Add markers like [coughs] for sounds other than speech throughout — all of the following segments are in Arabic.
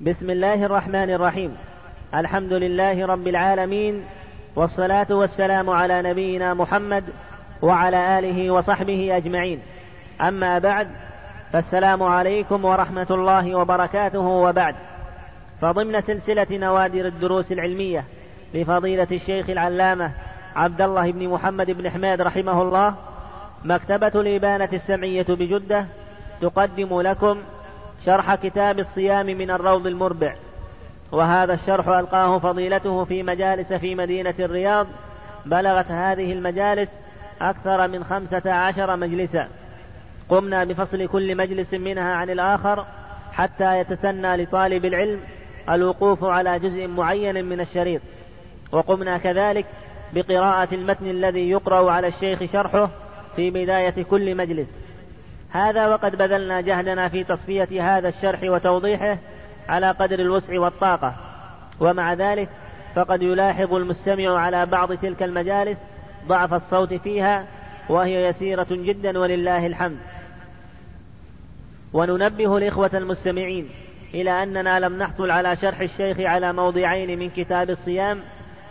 بسم الله الرحمن الرحيم. الحمد لله رب العالمين والصلاة والسلام على نبينا محمد وعلى آله وصحبه أجمعين. أما بعد فالسلام عليكم ورحمة الله وبركاته وبعد. فضمن سلسلة نوادر الدروس العلمية لفضيلة الشيخ العلامة عبد الله بن محمد بن حماد رحمه الله مكتبة الإبانة السمعية بجدة تقدم لكم شرح كتاب الصيام من الروض المربع. وهذا الشرح ألقاه فضيلته في مجالس في مدينة الرياض. بلغت هذه المجالس أكثر من خمسة عشر مجلسا. قمنا بفصل كل مجلس منها عن الآخر حتى يتسنى لطالب العلم الوقوف على جزء معين من الشريط. وقمنا كذلك بقراءة المتن الذي يقرأ على الشيخ شرحه في بداية كل مجلس. هذا وقد بذلنا جهدنا في تصفية هذا الشرح وتوضيحه على قدر الوسع والطاقة. ومع ذلك فقد يلاحظ المستمع على بعض تلك المجالس ضعف الصوت فيها وهي يسيرة جدا ولله الحمد. وننبه الإخوة المستمعين إلى أننا لم نحصل على شرح الشيخ على موضعين من كتاب الصيام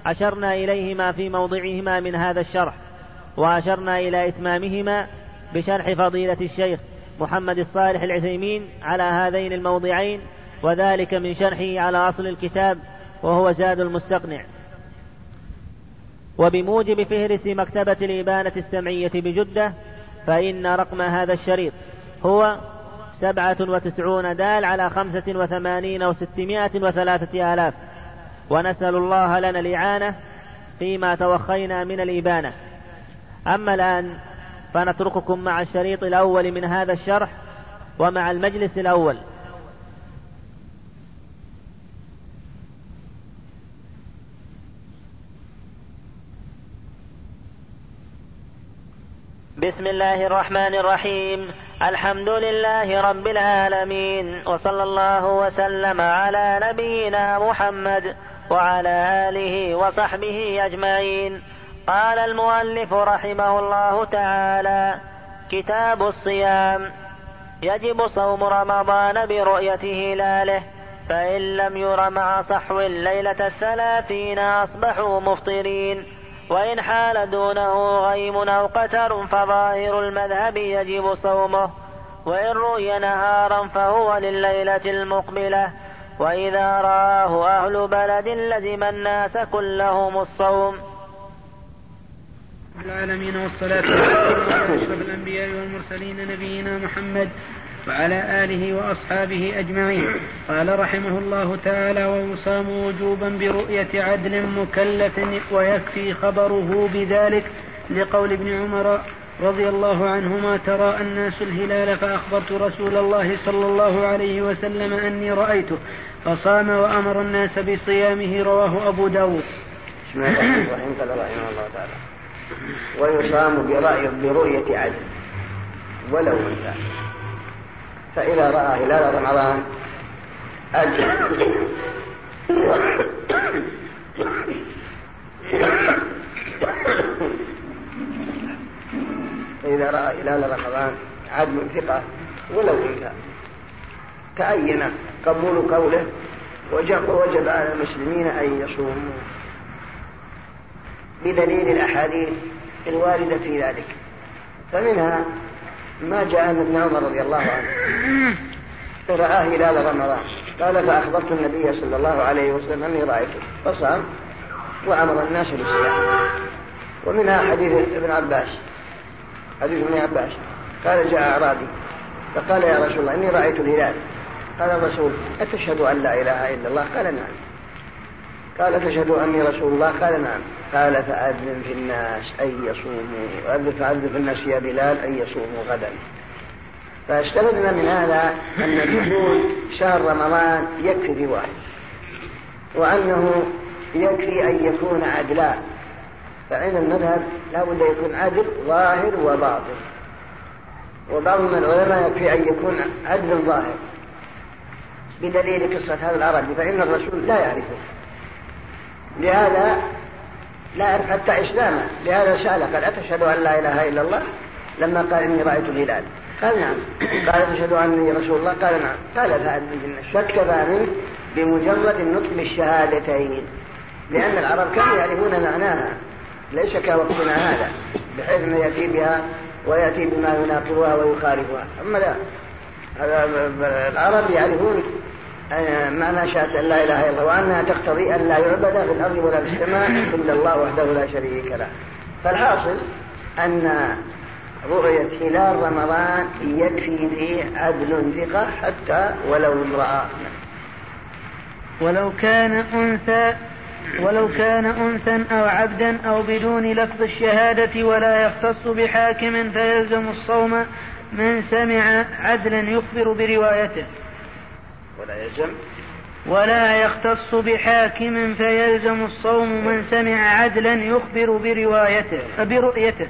أشرنا إليهما في موضعهما من هذا الشرح وأشرنا إلى إتمامهما بشرح فضيلة الشيخ محمد الصالح العثيمين على هذين الموضعين وذلك من شرحه على أصل الكتاب وهو زاد المستقنع. وبموجب فهرس مكتبة الإبانة السمعية بجدة فإن رقم هذا الشريط هو سبعة وتسعون دال على خمسة وثمانين وستمائة وثلاثة آلاف. ونسأل الله لنا الإعانة فيما توخينا من الإبانة. أما الآن فنترككم مع الشريط الأول من هذا الشرح ومع المجلس الأول. بسم الله الرحمن الرحيم. الحمد لله رب العالمين وصلى الله وسلم على نبينا محمد وعلى آله وصحبه أجمعين. قال المؤلف رحمه الله تعالى كتاب الصيام. يجب صوم رمضان برؤية هلاله فإن لم ير مع صحو الليلة الثلاثين أصبحوا مفطرين. وإن حال دونه غيم أو قتر فظاهر المذهب يجب صومه. وإن رؤي نهارا فهو لليلة المقبلة. وإذا رآه أهل بلد لزم الناس كلهم الصوم. العالمين والصلاة والسلام على أشرف الأنبياء والمرسلين نبينا محمد وعلى آله وأصحابه أجمعين. قال رحمه الله تعالى ويصام وجوبا برؤية عدل مكلف ويكفي خبره بذلك لقول ابن عمر رضي الله عنهما ترى الناس الهلال فأخبرت رسول الله صلى الله عليه وسلم أني رأيته فصام وأمر الناس بصيامه رواه أبو داود بسم الله الرحمن الرحيم. قال رحمه الله تعالى ويصام برأي برؤية عدل. ولو أنثى فإذا رأى هلال رمضان أجل. فإذا رأى هلال رمضان عدل ثقة ولو أنثى تأين قبول قوله؟ وجب على المسلمين أن يصوموا. بدليل الأحاديث الواردة في ذلك. فمنها ما جاء من ابن عمر رضي الله عنه. رأى هلال رمضان. قال فأخبرت النبي صلى الله عليه وسلم أني رأيته فصام وأمر الناس بالصيام. ومنها حديث ابن عباس. حديث ابن عباس. قال جاء أعرابي. فقال يا رسول الله إني رأيت الهلال. قال الرسول أتشهد أن لا إله إلا الله؟ قال نعم. قال تشهد أني رسول الله؟ قال نعم. قال فأذن في الناس أن يصوموا فأذن في الناس يا بلال أن يصوموا غدا. فاستفدنا من هذا أن دخول شهر رمضان يكفي واحد وأنه يكفي أن يكون عدلا فعند المذهب لا بد يكون عدل ظاهر وباطن. وبعض من العلماء يكفي أن يكون عدل ظاهر. بدليل قصة هذا العربي فإن الرسول لا يعرفه. لهذا لا يعرف حتى إسلامه لهذا سأل قال أتشهد أن لا إله إلا الله؟ لما قال إني رأيت الهلال قال نعم. قال تشهد أني رسول الله؟ قال نعم. قال بالناس فاكتفى منه بمجرد النطق بالشهادتين لأن العرب كانوا يعرفون معناها. ليس كوقتنا هذا. بحيث أنه يأتي بها ويأتي بما يناقضها ويخالفها. أما لا. العرب يعرفون معنى شهادة أن لا إله إلا الله وأنها تقتضي أن لا يعبد في الأرض ولا في السماء إلا الله وحده لا شريك له. فالحاصل أن رؤية هلال رمضان يكفي فيه عدل ثقة حتى ولو امرأة. ولو كان أنثى ولو كان أنثى أو عبدا أو بدون لفظ الشهادة ولا يختص بحاكم فيلزم الصوم من سمع عدلا يخبر بروايته. ولا يلزم. ولا يختص بحاكم فيلزم الصوم من سمع عدلا يخبر بروايته برؤيته.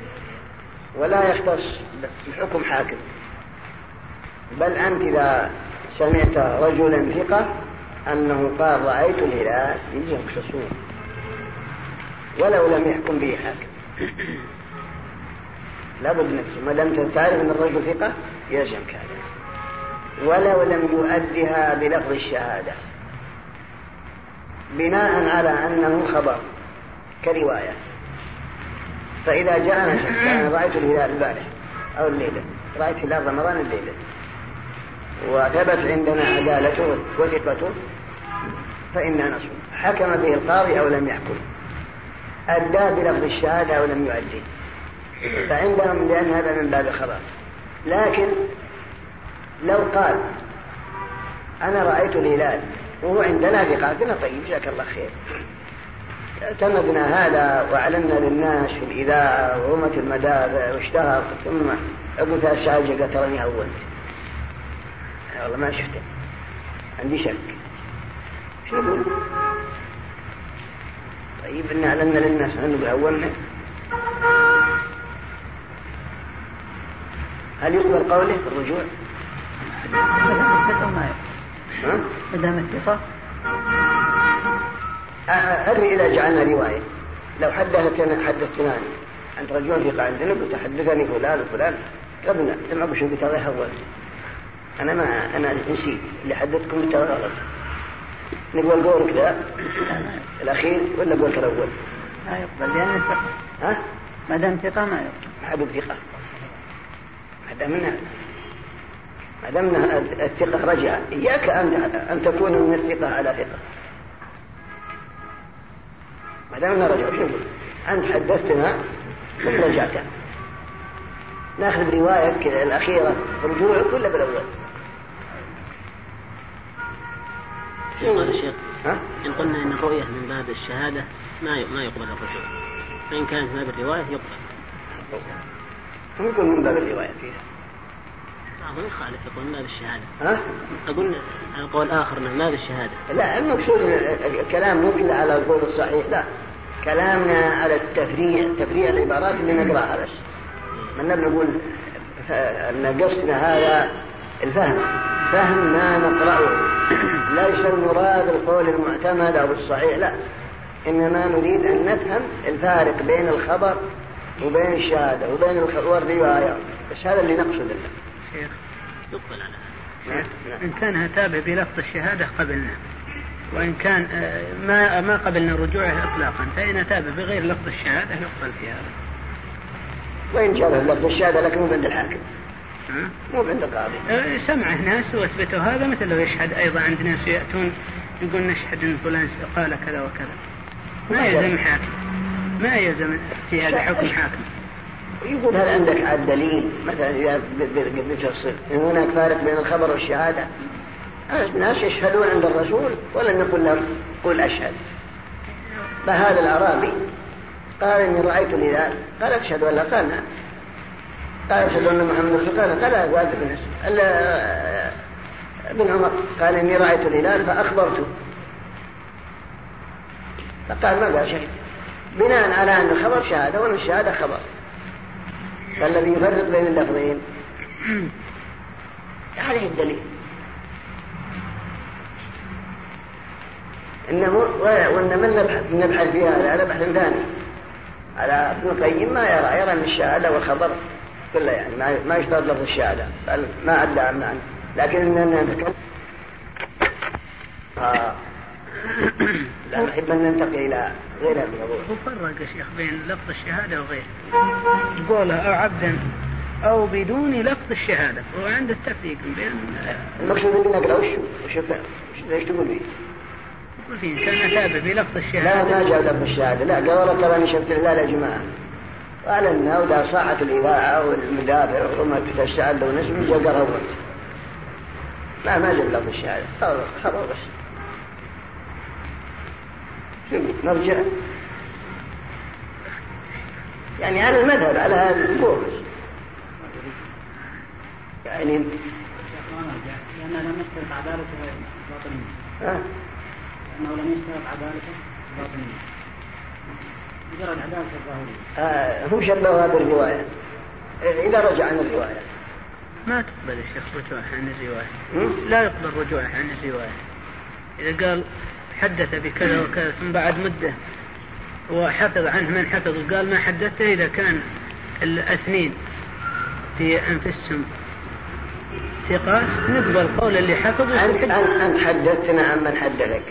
ولا يختص بحكم حاكم. بل أنت إذا سمعت رجلا ثقة أنه قال رأيت الهلال يجب تصوم ولو لم يحكم به حاكم. [coughs] لابد نفسه ما دام تعرف أن الرجل ثقة يلزم هذا ولو لم يؤدها بلفظ الشهادة. بناء على أنه خبر كرواية. فإذا جاءنا شخص أنا رأيت الهلال البارح أو الليلة. رأيت هلال رمضان الليلة. وثبت عندنا عدالته وثقته. فإنا نصوم حكم به القاضي أو لم يحكم. أدى بلفظ الشهادة أو لم يؤدي. فعندهم لأن هذا من باب الخبر لكن لو قال أنا رأيت الهلال وهو عندنا في طيب جزاك الله خير. اعتمدنا هذا وأعلنا للناس في الإذاعة ورومة المدافع واشتهر ثم عقب ثلاث ساعات قال تراني هونت والله ما شفته. عندي شك. شو يقول؟ طيب إن أعلنا للناس أنه أولنا هل يقبل قوله في الرجوع؟ ما دام الثقة أري إذا جعلنا رواية. لو حدثتنا حدثتنا أنت رجل ثقة عندنا قلت حدثني فلان وفلان. قبلنا لما قلت قلت الله أول أنا ما أنا نسيت اللي حدثتكم قلت غلط نقول قولك ذا. الأخير ولا قولك الأول؟ ما يقبل. لأن الثقة. ها؟ ما دام ثقة ما يقبل. ما حدث ثقة. ما دام ما دام الثقة رجع. إياك أن أن تكون من الثقة على ثقة. ما دام رجع شوف أنت حدثتنا ثم رجعت. ناخذ روايتك الأخيرة رجوعك ولا بالأول؟ قال الشيخ إن قلنا أن الرؤية من باب الشهادة ما ما يقبل الرجوع. فإن كانت من باب الرواية يقبل. يقول من باب الرواية فيها. يخالف يقول ما بالشهادة ها؟ أقول قول آخر ما بالشهادة لا المقصود الكلام مو على القول الصحيح لا. كلامنا على التفريع تفريع العبارات اللي نقرأها بس. من نقول أن قصدنا هذا الفهم. فهم ما نقرأه. ليس المراد القول المعتمد أو الصحيح لا. إنما نريد أن نفهم الفارق بين الخبر وبين الشهادة وبين الرواية بس هذا اللي نقصده شيخ يقبل على هذا إن كان تابع بلفظ الشهادة قبلنا. وإن كان آه، ما ما قبلنا رجوعه إطلاقا. فإن تابع بغير لفظ الشهادة يقبل في هذا. وإن جاء لفظ الشهادة لكن مو عند الحاكم. مو عند القاضي. آه، سمعه ناس وأثبتوا هذا مثل لو يشهد أيضا عند ناس يأتون يقول نشهد أن فلان قال كذا وكذا. ما يلزم حاكم. ما يلزم اجتهاد حكم حاكم. يقول هل عندك عاد دليل مثلا إذا بتفصل. إن هناك فارق بين الخبر والشهادة. الناس يشهدون عند الرسول ولم يقل لهم قل أشهد. فهذا الأعرابي قال إني رأيت الهلال. قال أشهد أن لا. قال نعم. قال أشهد أن محمد رسول قال قال هذا بن ابن عمر. قال إني رأيت الهلال فأخبرته. فقال ما قال شهد بناء على أن الخبر شهادة وأن الشهادة خبر. فالذي يفرق بين اللفظين. عليه الدليل. إنه وإنما نبحث نبحث في هذا بحث ثاني. على ابن القيم ما يرى يرى أن الشهادة والخبر كله يعني ما ما يشترط لفظ الشهادة بل ما أدى عن لكن إننا نتكلم آه. لا نحب أن ننتقل إلى غير هذا الموضوع هو فرق يا شيخ بين لفظ الشهادة وغيره. قولها أو عبدا أو بدون لفظ الشهادة. وعند التفريق بين المقصود أنك لو وش وش ليش تقول فيه؟ يقول في إنسان أتى بلفظ لا الشهادة ما جاء لفظ الشهادة. لا قال والله تراني شفت الهلال يا جماعة. أعلنا ودا صاحت الإذاعة والمدافع وما له نسبة جاء قال أول لا ما جاء لفظ الشهادة. خبر خبر بس. شوف نرجع. يعني على المذهب على هذا القول يعني لأنه لم يشترط عدالته باطنية. ها؟ لأنه لم يشترط عدالته باطنية. مجرد عدالته الظاهرية. آه هو شبهها بالرواية إذا رجع عن الرواية. ما تقبل الشيخ رجوع عن الرواية؟ لا يقبل رجوع عن الرواية. إذا قال حدث بكذا وكذا ثم بعد مدة وحفظ عنه من حفظ وقال ما حدثته إذا كان الأثنين في أنفسهم. ثقات. نقبل قول اللي حفظ أنت, حدثتنا عن من حدثك.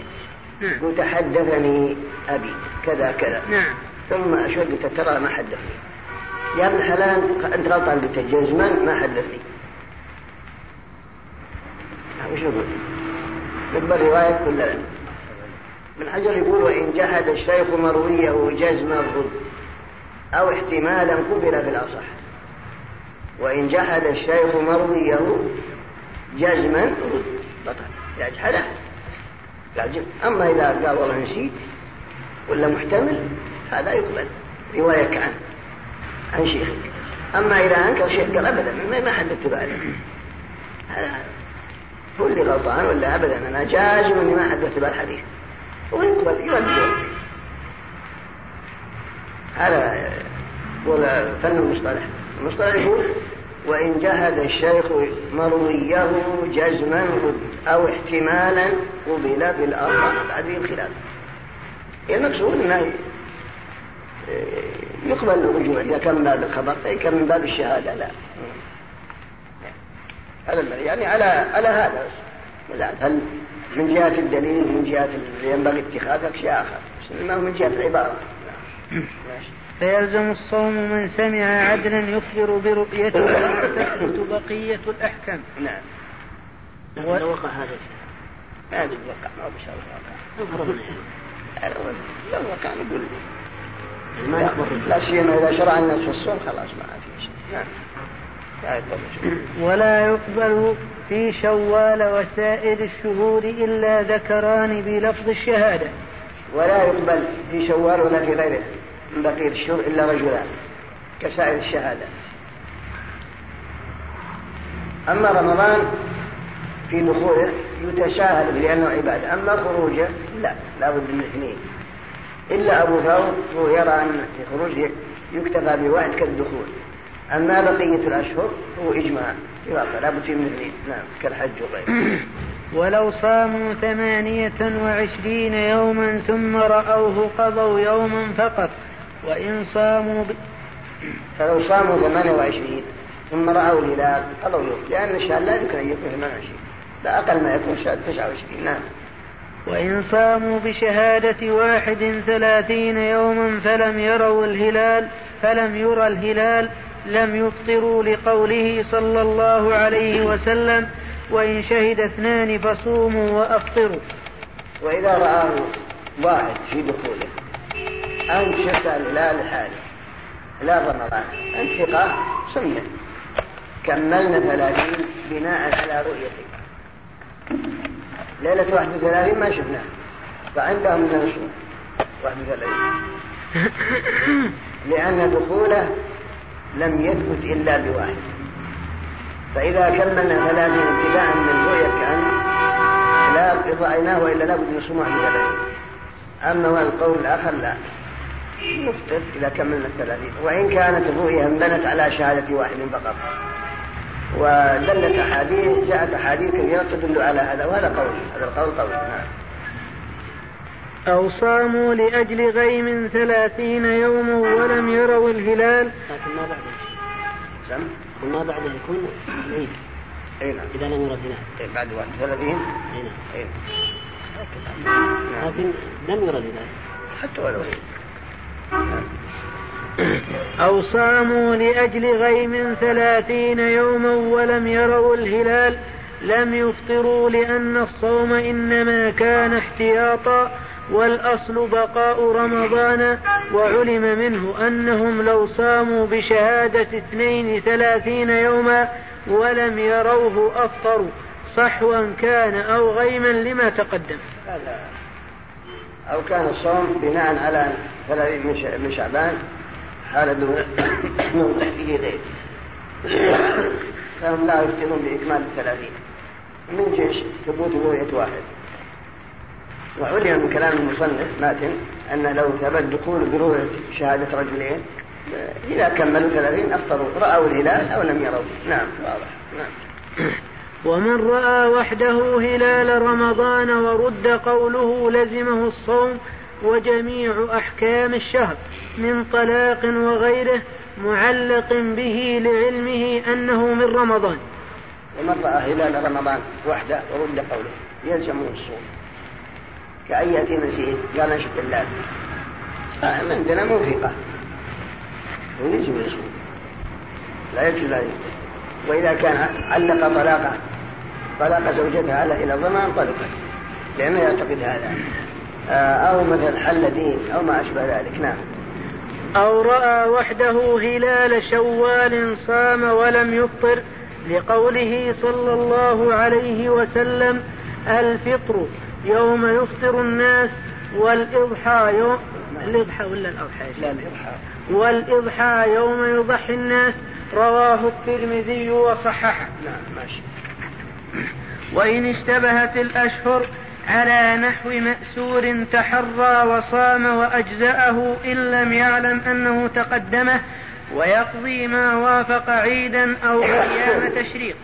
نعم. قلت حدثني أبي كذا كذا. نعم. ثم قلت ترى ما حدثني يا ابن الحلال أنت غلطان قلت جزما ما حدثني وش نقول؟ نقبل رواية كل لا؟ ابن حجر يقول وإن جحد الشيخ مرويه جزما رد أو احتمالا قبل بالأصح. وإن جحد الشيخ مرويه جزما رد بطل. يجحده لازم أما إذا قال والله نسيت ولا محتمل هذا يقبل. رواية عنه عن شيخك أما إذا أنكر شيخ قال أبدا ما- حدثت بعده هذا. هو اللي غلطان ولا أبدا؟ أنا جازم إني ما حدثت بالحديث ويقبل يرد هذا هو فن المصطلح. المصطلح يقول وإن جهد الشيخ مرويه جزما أو احتمالا قبل بالأصح هذه الخلاف. المقصود أنه يقبل الرجوع إذا كان من باب الخبر كان من باب الشهادة لا. هذا. يعني على على هذا. هل من جهة الدليل من جهة ينبغي اتخاذه شيء آخر. بس ما هو من جهة العبارة. ماشي [clears throat] فيلزم الصوم من سمع عدلا يخبر برؤيته وتثبت بقية الأحكام. نعم. و- لو وقع هذا ما يتوقع ما هو بشر الواقع فرضنا يعني. لو وقع نقول يعني ما. لا سيما إذا شرع الناس في الصوم خلاص ما في شيء. نعم. [coughs] ولا يقبل في شوال وسائر الشهور إلا ذكران بلفظ الشهادة. ولا يقبل في شوال ولا في غيره من بقية الشهور إلا رجلان كسائر الشهادة. أما رمضان في دخوله يتساهل لأنه عبادة. أما خروجه لا لا بد من اثنين. إلا أبو ثور يرى أن في خروجه يكتفى بواحد كالدخول. أما بقية الأشهر هو إجماع. واقع لا بد من اثنين نعم كالحج وغيره. [clears throat] ولو صاموا ثمانية وعشرين يوما ثم رأوه قضوا يوما فقط وإن صاموا ب... [clears throat] فلو صاموا 28 ثم رأوا الهلال قضوا يوم. لأن الشهر لا يمكن أن يكون 28 لا أقل ما يكون شهر 29 نعم. وإن صاموا بشهادة واحد ثلاثين يوما فلم يروا الهلال فلم يرى الهلال لم يفطروا لقوله صلى الله عليه وسلم وإن شهد اثنان فصوموا وأفطروا. وإذا رآه واحد في دخوله أنت شفت الهلال الحالي هلال رمضان أنت ثقة سنة كملنا ثلاثين بناء على رؤيتك ليلة واحد وثلاثين ما شفناه. فعندهم من واحد وثلاثين. لأن دخوله لم يثبت إلا بواحد. فإذا كملنا ثلاثين ابتداء من رؤية كأن لا رأيناه وإلا لابد نصوم واحد وثلاثين أما القول الآخر لا. نفطر إذا كملنا الثلاثين. وإن كانت الرؤية انبنت على شهادة واحد فقط. ودلت أحاديث جاءت أحاديث كثيرة تدل على هذا وهذا قول هذا القول قول نعم. أو صاموا لأجل غيم ثلاثين يوما ولم يروا الهلال. لكن ما بعده سم وما بعده يكون عيد. أي نعم. إذا لم يرى الهلال. إيه بعد واحد. وثلاثين أي نعم. أي لكن لم يرد ذلك حتى ولو أو صاموا لأجل غيم ثلاثين يوما ولم يروا الهلال. لم يفطروا لأن الصوم إنما كان احتياطا. والأصل بقاء رمضان وعلم منه أنهم لو صاموا بشهادة اثنين ثلاثين يوما ولم يروه أفطروا صحوا كان أو غيما لما تقدم. أو كان الصوم بناء على ثلاثين من شعبان حال موضع فيه [coughs] غير. فهم لا يفتنون بإكمال الثلاثين. من جيش؟ ثبوت رؤية واحد. وعلم من كلام المصنف ماتن أن لو ثبت دخول برؤية شهادة رجلين إذا كملوا ثلاثين أفطروا رأوا الهلال أو لم يروا. نعم واضح. نعم. ومن رأى وحده هلال رمضان ورد قوله لزمه الصوم وجميع أحكام الشهر من طلاق وغيره معلق به لعلمه أنه من رمضان. ومن رأى هلال رمضان وحده ورد قوله يلزمه الصوم. كأن يأتي مسيح قال نشف بالله صائم عندنا موثقة ويجب يصوم لا يجوز لا يجوز وإذا كان علق طلاقه طلاق زوجته على إلى الضمان طلقت. لأنه يعتقد هذا. آه، أو مثل حل دين أو ما أشبه ذلك. نعم. أو رأى وحده هلال شوال صام ولم يفطر لقوله صلى الله عليه وسلم الفطر. يوم يفطر الناس والإضحى يوم الإضحى ولا الأضحى؟ لا الإضحى. والإضحى يوم يضحي الناس رواه الترمذي وصححه. نعم ماشي. وإن اشتبهت الأشهر على نحو مأسور تحرى وصام وأجزأه إن لم يعلم أنه تقدمه ويقضي ما وافق عيدا أو أيام تشريق.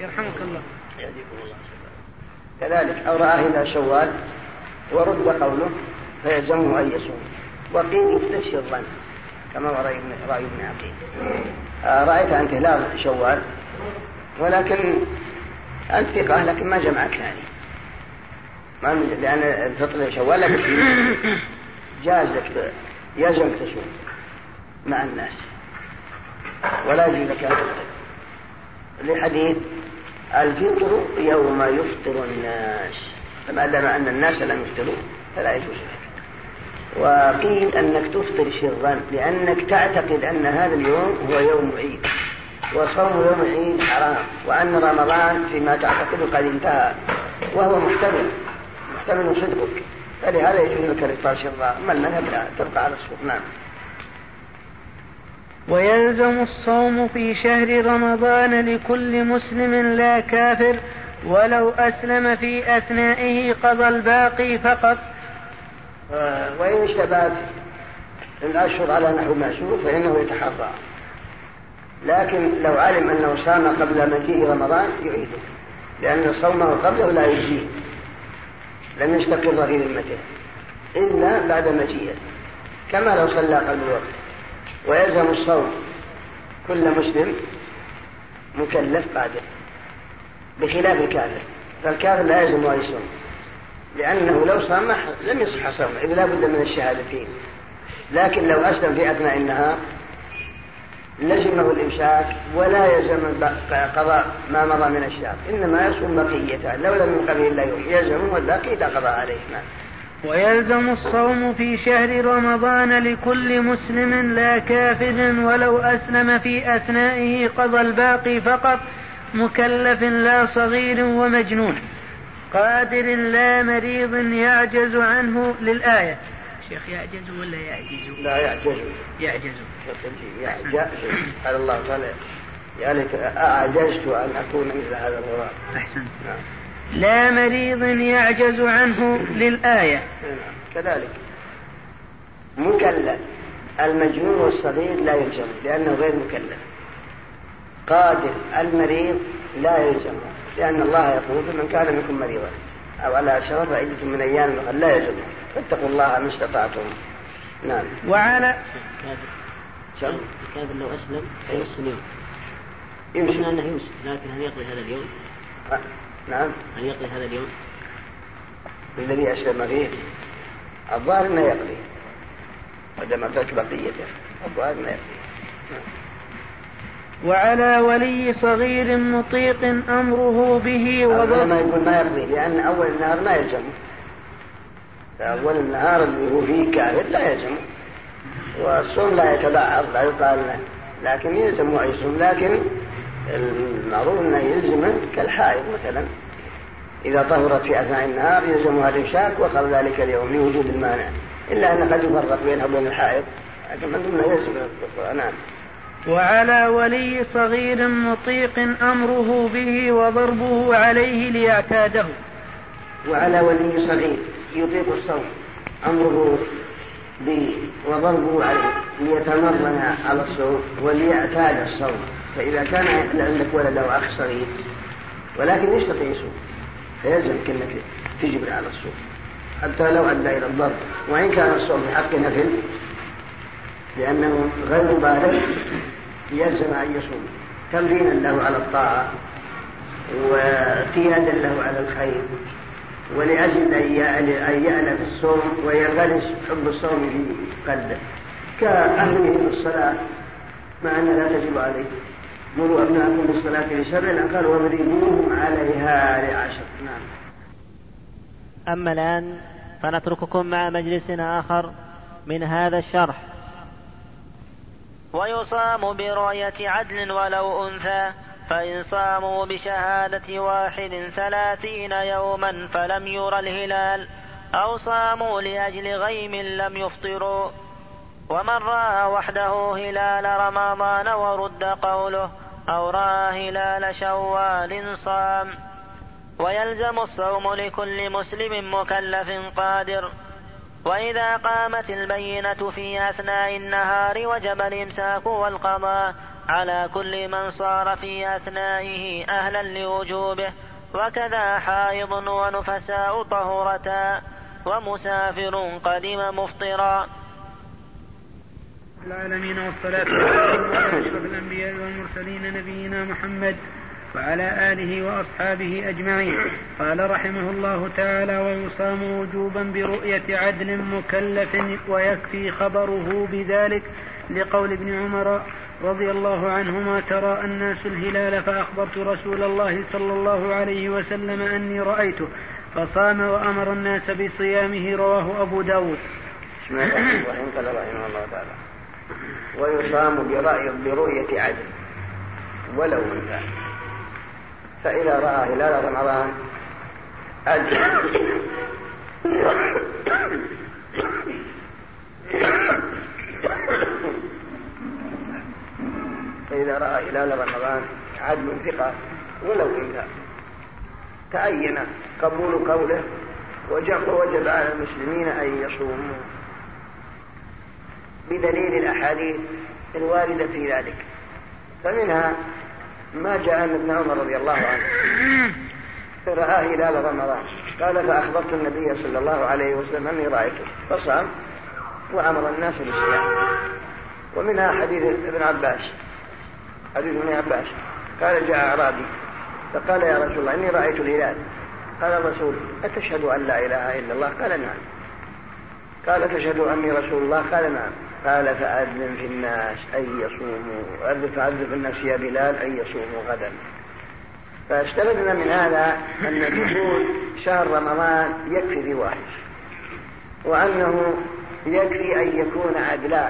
يرحمك الله. كذلك أو رآه إلى شوال ورد قوله فيلزمه أن يصوم وقيل يفتشي الظن كما هو رأي ابن عقيل. آه رأيت أنت هلال شوال ولكن أنت ثقة لكن ما جمعك ثاني ما لأن الفطر شوال لك جاز لك يلزمك تصوم مع الناس. ولا يجوز لك أن لحديث الفطر يوم يفطر الناس. فما دام أن الناس لم يفطروا فلا يجوز لك وقيل أنك تفطر شرا لأنك تعتقد أن هذا اليوم هو يوم عيد. وصوم يوم العيد حرام. وأن رمضان فيما تعتقد قد انتهى. وهو محتمل. محتمل صدقك. فلهذا يجوز لك الإفطار شرا. أما المذهب لا تبقى على الصوت نعم. ويلزم الصوم في شهر رمضان لكل مسلم لا كافر ولو أسلم في أثنائه قضى الباقي فقط. وإن اشتبهت الأشهر على نحو مأسور فإنه يتحرى. لكن لو علم أنه صام قبل مجيء رمضان يعيده لأن صومه قبله لا يجزيه. لم يستقر في ذمته إلا بعد مجيئه كما لو صلى قبل الوقت ويلزم الصوم كل مسلم مكلف بعده بخلاف الكافر. فالكافر لا يلزم أن يصوم لأنه لو صام لم يصح صومه إذ لا بد من الشهادتين. لكن لو أسلم في أثناء النهار لزمه الإمساك ولا يلزم قضاء ما مضى من الشهر. إنما يصوم بقيته لو لم إلا يوم يلزمه والباقي إذا قضى عليه. ويلزم الصوم في شهر رمضان لكل مسلم لا كافر ولو أسلم في أثنائه قضى الباقي فقط مكلف لا صغير ومجنون. قادر لا مريض يعجز عنه للآية. شيخ يعجز ولا يعجز؟ لا يعجز. يعجز. يعجز. قال الله تعالى يا ليت أعجزت أن أكون مثل هذا الغراب. أحسنت. نعم. لا مريض يعجز عنه للآية. نعم. كذلك. مكلف. المجنون والصغير لا يلزم لأنه غير مكلف. قادر. المريض لا يلزم لأن الله يقول من كان منكم مريضا أو على شر فعدة من أيام لا يلزم. فاتقوا الله ما استطعتم. نعم. وعلى كافر كافر لو أسلم فينصف اليوم يمشي. أنه يمسك لكن هل يقضي هذا اليوم؟ نعم. هل يقضي هذا اليوم؟ الذي أسلم فيه. الظاهر أنه يقضي. ودم ترك بقيته. الظاهر أنه يقضي. وعلى ولي صغير مطيق أمره به وضع ما يقول ما يقضي. لأن أول النهار ما يلزمه أول النهار اللي هو فيه كافر لا يلزمه والصوم لا يتبعض لا يقال له لكن يلزمه أن يصوم لكن المعروف أنه يلزمه كالحائض مثلا. إذا طهرت في أثناء النهار يلزمها الإمساك وقبل ذلك اليوم لوجود المانع. إلا أن قد يفرق بينها وبين الحائض لكن من ضمن يلزم نعم. وعلى ولي صغير مطيق أمره به وضربه عليه ليعتاده. وعلى ولي صغير يطيق الصوم أمره به وضربه عليه ليتمرن على الصوم وليعتاد الصوم. فإذا كان عندك ولد أو أخ صغير ولكن يستطيع يصوم فيلزمك أنك تجبر على الصوم حتى لو أدى إلى الضرب. وإن كان الصوم بحق نفل لأنه غير بالغ يلزم أن يصوم. تمرينا له على الطاعة واعتيادا له على الخير ولأجل أن يألف الصوم ويغرس حب الصوم في قلبه. كأهله بالصلاة مع أن لا تجب عليه. مروا أبناءكم بالصلاة لسبع قال واضربوهم عليها لعشر. نعم. أما الآن فنترككم مع مجلس آخر من هذا الشرح. ويصام برؤية عدل ولو أنثى فإن صاموا بشهادة واحد ثلاثين يوما فلم ير الهلال أو صاموا لأجل غيم لم يفطروا. ومن رأى وحده هلال رمضان ورد قوله أو رأى هلال شوال صام. ويلزم الصوم لكل مسلم مكلف قادر. وإذا قامت البينة في أثناء النهار وجب الإمساك والقضاء على كل من صار في أثنائه أهلا لوجوبه. وكذا حائض ونفساء طهورتا. ومسافر قدم مفطرا. العالمين والصلاة والسلام على أشرف الأنبياء والمرسلين نبينا محمد وعلى آله وأصحابه أجمعين. قال رحمه الله تعالى ويصام وجوبا برؤية عدل مكلف ويكفي خبره بذلك. لقول ابن عمر رضي الله عنهما ترى الناس الهلال فأخبرت رسول الله صلى الله عليه وسلم أني رأيته فصام وأمر الناس بصيامه رواه أبو داود. بسم الله الرحمن الرحيم. رحمه الله تعالى ويصام برأي برؤية عدل. ولو من فإذا رأى هلال رمضان عدل. فإذا رأى هلال رمضان عدل ثقة ولو إن تعين قبول قوله ووجب على المسلمين أن يصوموا. بدليل الأحاديث الواردة في ذلك. فمنها ما جاء عن ابن عمر رضي الله عنه. رأى هلال رمضان. قال فأخبرت النبي صلى الله عليه وسلم أني رأيته. فصام وأمر الناس بالصيام. ومنها حديث ابن عباس. حديث ابن عباس. قال جاء أعرابي. فقال يا رسول الله إني رأيت الهلال. قال الرسول أتشهد أن لا إله إلا الله؟ قال نعم. قال تشهد أني رسول الله؟ قال نعم. قال فأذن في الناس أن يصوموا أذن فأذن في الناس يا بلال أن يصوموا غدا. فاستفدنا من هذا أن دخول شهر رمضان يكفي في واحد وأنه يكفي أن يكون عدلا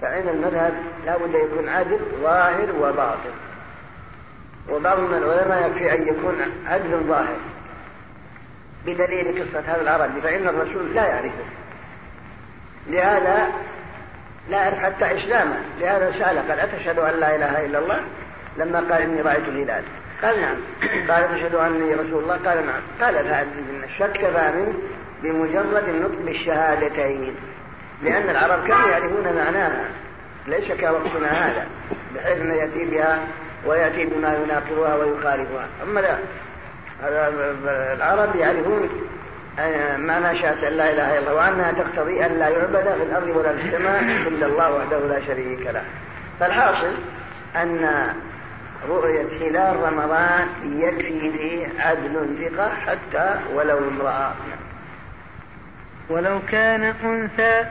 فعند المذهب لا بد يكون عدل ظاهر وباطن. وبعض من العلماء يكفي أن يكون عدل ظاهر. بدليل قصة هذا العربي فإن الرسول لا يعرفه. لهذا لا حتى إسلامه. لهذا سأل قال أتشهد أن لا إله إلا الله؟ لما قال إني رأيت الهلال. قال نعم. قال تشهد أني رسول الله؟ قال نعم. قال الشك فامن بمجرد النطق بالشهادتين. لأن العرب كانوا يعرفون معناها. ليس كوقتنا هذا. بحيث أنه يأتي بها ويأتي بما يناقضها ويخالفها. أما لا العرب يعرفون معنى شهادة أن لا إله إلا الله وأنها تقتضي أن لا يعبد في الأرض ولا في السماء إلا الله وحده لا شريك له. فالحاصل أن رؤية هلال رمضان يكفي فيه عدل ثقة حتى ولو امرأة. ولو كان أنثى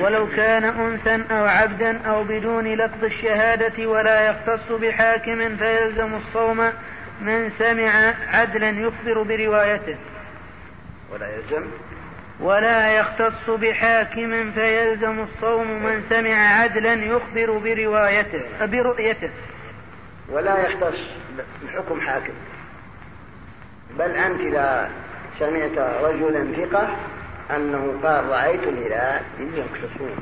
ولو كان أنثى أو عبدا أو بدون لفظ الشهادة ولا يختص بحاكم فيلزم الصوم من سمع عدلا يخبر بروايته. ولا يلزم. ولا يختص بحاكم فيلزم الصوم من سمع عدلا يخبر بروايته برؤيته. ولا يختص بحكم حاكم. بل أنت إذا سمعت رجلا ثقة أنه قال رأيت الهلال يكتفون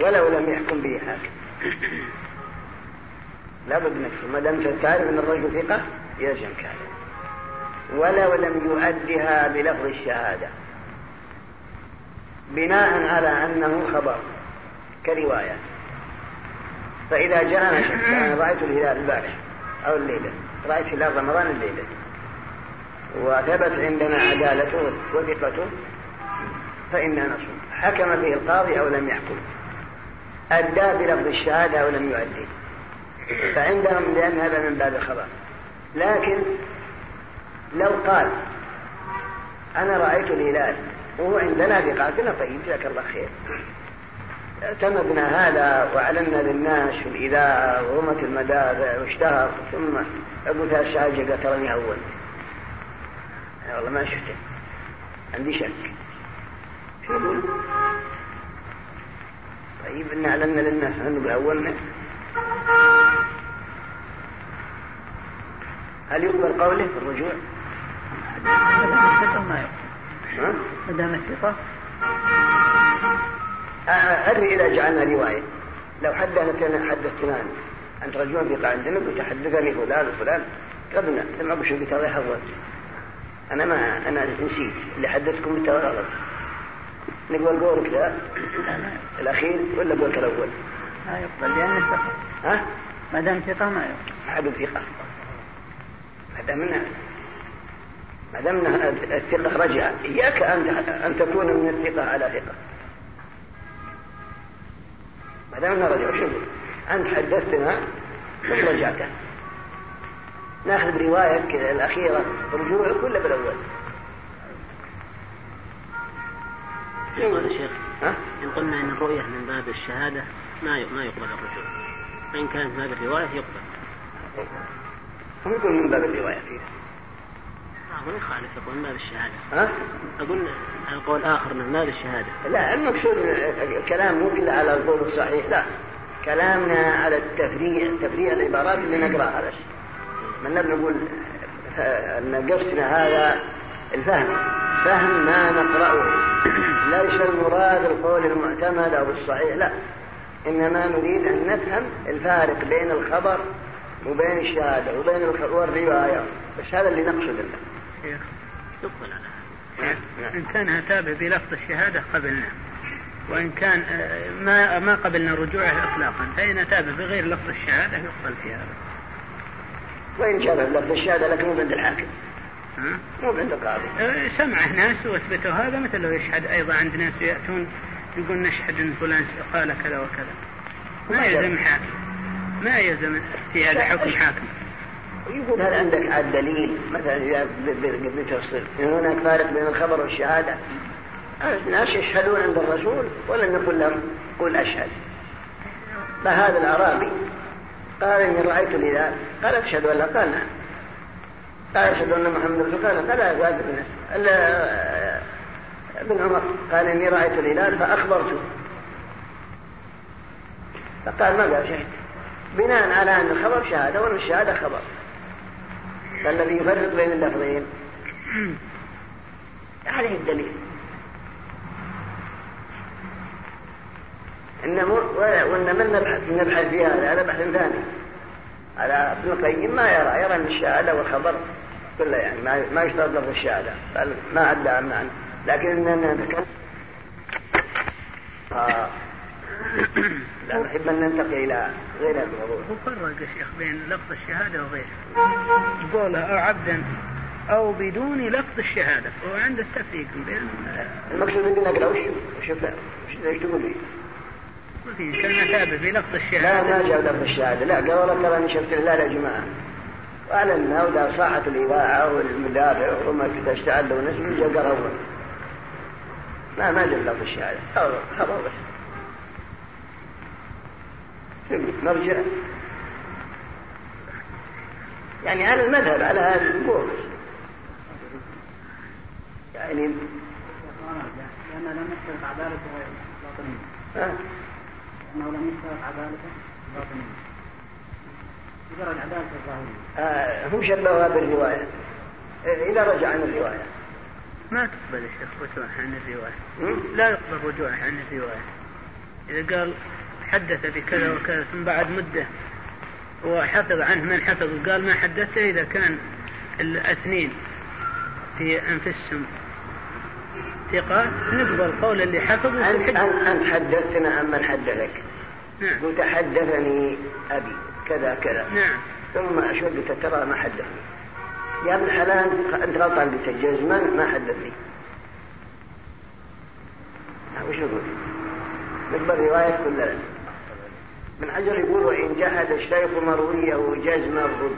ولو لم يحكم به حاكم. [coughs] لابد نكفر ما دام تعرف أن الرجل ثقة يلزم كافر ولو لم يؤدها بلفظ الشهادة. بناء على أنه خبر كرواية. فإذا جاءنا أنا رأيت الهلال البارح أو الليلة رأيت هلال رمضان الليلة. وثبت عندنا عدالته وثقته فإنا نصوم حكم به القاضي أو لم يحكم. أدى بلفظ الشهادة أو لم يؤدي. فعندهم لأن هذا من باب الخبر. لكن لو قال أنا رأيت الهلال وهو عندنا بقاتنا طيب جزاك الله خير. اعتمدنا هذا وأعلنا للناس في الإذاعة وغمة المدافع واشتهر ثم أبو ثلاث ساعات قال تراني أول. والله ما شفته. عندي شك. شو يقول؟ طيب إن أعلنا للناس أنه بأولنا هل يقبل قوله في الرجوع؟ ما دام الثقة أدري إذا جعلنا رواية. لو حدثتنا حدثتنا أنت رجل ثقة عندنا قلت حدثني فلان وفلان. قبلنا لما قلت قلت الله يحفظك أنا ما أنا نسيت. اللي حدثتكم بالتوى غلط. نقول قولك ذا الأخير ولا قولك الأول؟ ما يقبل لأنه ثقة ها؟ ما دام ثقة ما يقبل. أحد ثقة. ما دام ما دام الثقة رجع. إياك أن أن تكون من الثقة على ثقة. ما دام رجع شوف أنت حدثتنا رجعت ناخذ بروايتك الأخيرة رجوعك ولا بالأول؟ يقول يا شيخ ها؟ إن قلنا أن الرؤية من باب الشهادة ما ما يقبل الرجوع. فإن كانت باب الرواية يقبل. هم يقول من باب الرواية فيها. ما يخالف يقول من باب الشهادة. ها؟ أقول على قول آخر من باب الشهادة. لا المقصود الكلام مو على القول الصحيح لا. كلامنا على التفريع تفريع العبارات اللي نقرأها بس من نقول أن قصدنا هذا الفهم. فهم ما نقرأه. ليس المراد القول المعتمد أو الصحيح لا. إنما نريد أن نفهم الفارق بين الخبر وبين الشهادة وبين والرواية. بس هذا اللي نقصد. شيخ يقبل على هذا نعم. إن كان أتى بلفظ الشهادة قبلنا. وإن كان آه، ما ما قبلنا رجوعه إطلاقا. فإن أتى بغير لفظ الشهادة يقبل في هذا وإن كان لفظ الشهادة لكن مو عند الحاكم. مو عند القاضي. آه، سمعه ناس وأثبتوا هذا مثل لو يشهد أيضا عند ناس يأتون يقول نشهد أن فلان قال كذا وكذا. ما يلزم. حاكم. ما يلزم في هذا حكم حاكم. هل عندك عاد دليل؟ مثلا بتفصل هناك فارق بين الخبر والشهادة. الناس يشهدون عند الرسول ولم يقل لهم قل أشهد. فهذا الأعرابي قال إني رأيت الهلال. قال أشهد ولا قال نعم. قال أشهد أن محمد رسول قال قال لا ابن عمر قال إني رأيت الهلال فأخبرته. فقال ما قال شهد بناء على أن الخبر شهادة وأن الشهادة خبر. فالذي يفرق بين اللفظين. عليه الدليل. إنما وإنما نبحث نبحث في هذا هذا بحث ثاني. على ابن القيم ما يرى يرى أن الشهادة والخبر كله يعني ما ما يشترط لفظ الشهادة. بل ما أدى عن لكن إننا نتكلم [laughs] آه. لا نحب أن ننتقل إلى غير الموضوع. وفرق يا شيخ بين لفظ الشهادة وغيره. قوله أو عبدا أو بدون لفظ الشهادة هو عند التفريق بين المقصود أني نقرأ وش وش إيش تقول لي؟ في كان تابع بلفظ الشهادة. لا ما جاء لفظ الشهادة. لا قال والله ترى اني شفت الهلال يا جماعة. وأعلنا وإذا صاحت الإذاعة والمدافع وما تشتعل ونسمع جاء قال أول. ما ما دل لفظ الشهادة. خبر بس مرجع يعني على المذهب على هذا القول يعني لأن لم يشترط عدالته باطنية أنه لم يشترط عدالته باطنية مجرد عدالته الظاهرية هم شبهوها بالرواية إذا رجع عن الرواية. ما تقبل الشيخ رجوعه عن الرواية. لا يقبل رجوعه عن الرواية. إذا قال حدث بكذا وكذا ثم بعد مدة وحفظ عنه من حفظ وقال ما حدثته إذا كان الاثنين في أنفسهم. ثقة؟ نقبل قول اللي حفظ أنت, أنت حدثتنا أم من حدثك؟ نعم. قلت حدثني أبي كذا كذا. نعم. ثم قلت ترى ما حدثني. يا ابن الحلال أنت غلطان قلت جزما ما حدثني. وش نقول؟ نقبل رواية كلها من حجر يقول وإن جحد الشيخ مرويه جزما رد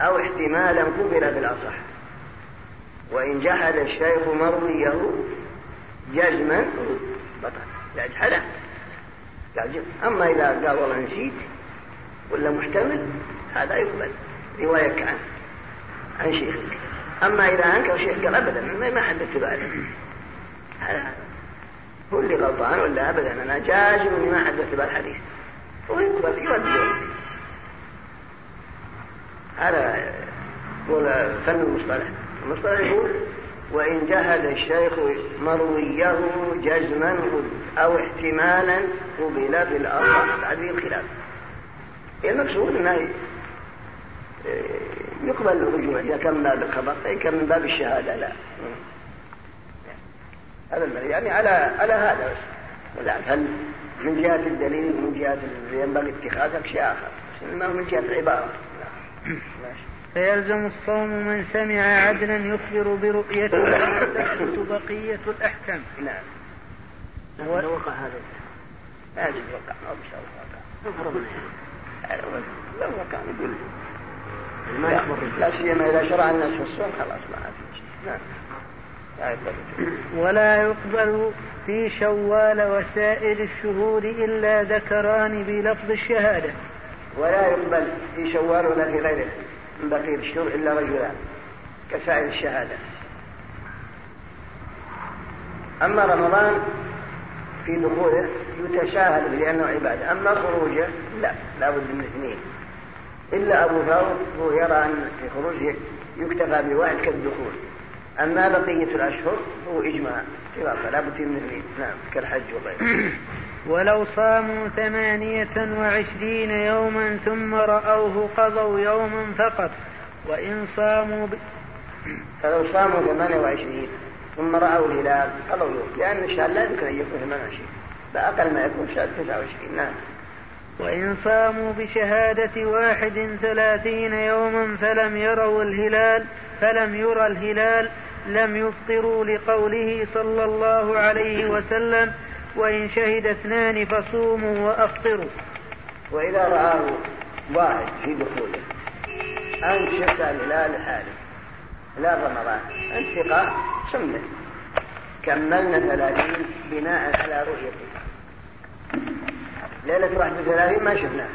أو احتمالا قبل بالأصح. وإن جحد الشيخ مرويه جزما رد. بطل. لا جحده قال أما إذا قال والله نسيت ولا محتمل هذا يقبل. رواية عنه عن شيخك. أما إذا أنكر شيخ قال أبدا. ما حدثت بعده هذا. هو اللي غلطان ولا أبدا؟ أنا جازم ما حدثت بالحديث ويقبل يرد هذا هو فن المصطلح. المصطلح يقول وإن جهد الشيخ مرويه جزما أو احتمالا قبل بالأصح هذه الخلاف المقصود أنه يقبل الرجوع إذا كان من باب الخبر إذا كان من باب الشهادة لا. هذا يعني على على هذا. بس هل من جهة الدليل من جهة ينبغي اتخاذك شيء آخر ما من جهة العبارة. فيلزم الصوم من سمع عدلا يخبر برؤيته وتثبت بقية الأحكام. نعم. لو وقع هذا. هذا وقع مش وقع. لو وقع يقول ما يخبر. لا سيما إذا شرع الناس في الصوم خلاص ما في شيء. نعم. ولا يقبل في شوال وسائر الشهور إلا ذكران بلفظ الشهادة. ولا يقبل في شوال ولا في غيره من بقية الشهور إلا رجلان كسائر الشهادة. أما رمضان في دخوله يتشاهد لأنه عبادة. أما خروجه لا لا بد من اثنين. إلا أبو ثور هو يرى أن في خروجه يكتفى بواحد كالدخول. أما بقية الأشهر هو إجماع. خلافة لا بد من نعم كالحج وغيره. [clears throat] ولو صاموا ثمانية وعشرين يوما ثم رأوه قضوا يوما فقط وإن صاموا ب... [clears throat] فلو صاموا ثمانية وعشرين ثم رأوا الهلال قضوا يوم. لأن الشهر لا يمكن أن يكون ثمانية وعشرين. بأقل ما يكون شهر تسعة وعشرين. نعم. وإن صاموا بشهادة واحد ثلاثين يوما فلم يروا الهلال فلم يرى الهلال لم يفطروا لقوله صلى الله عليه وسلم وإن شهد اثنان فصوموا وأفطروا. وإذا رآه واحد في دخوله أنت شفت الهلال حالي لا رمضان ثقة؟ سمه كملنا ثلاثين بناء على رؤيته. ليلة واحد وثلاثين ما شفناه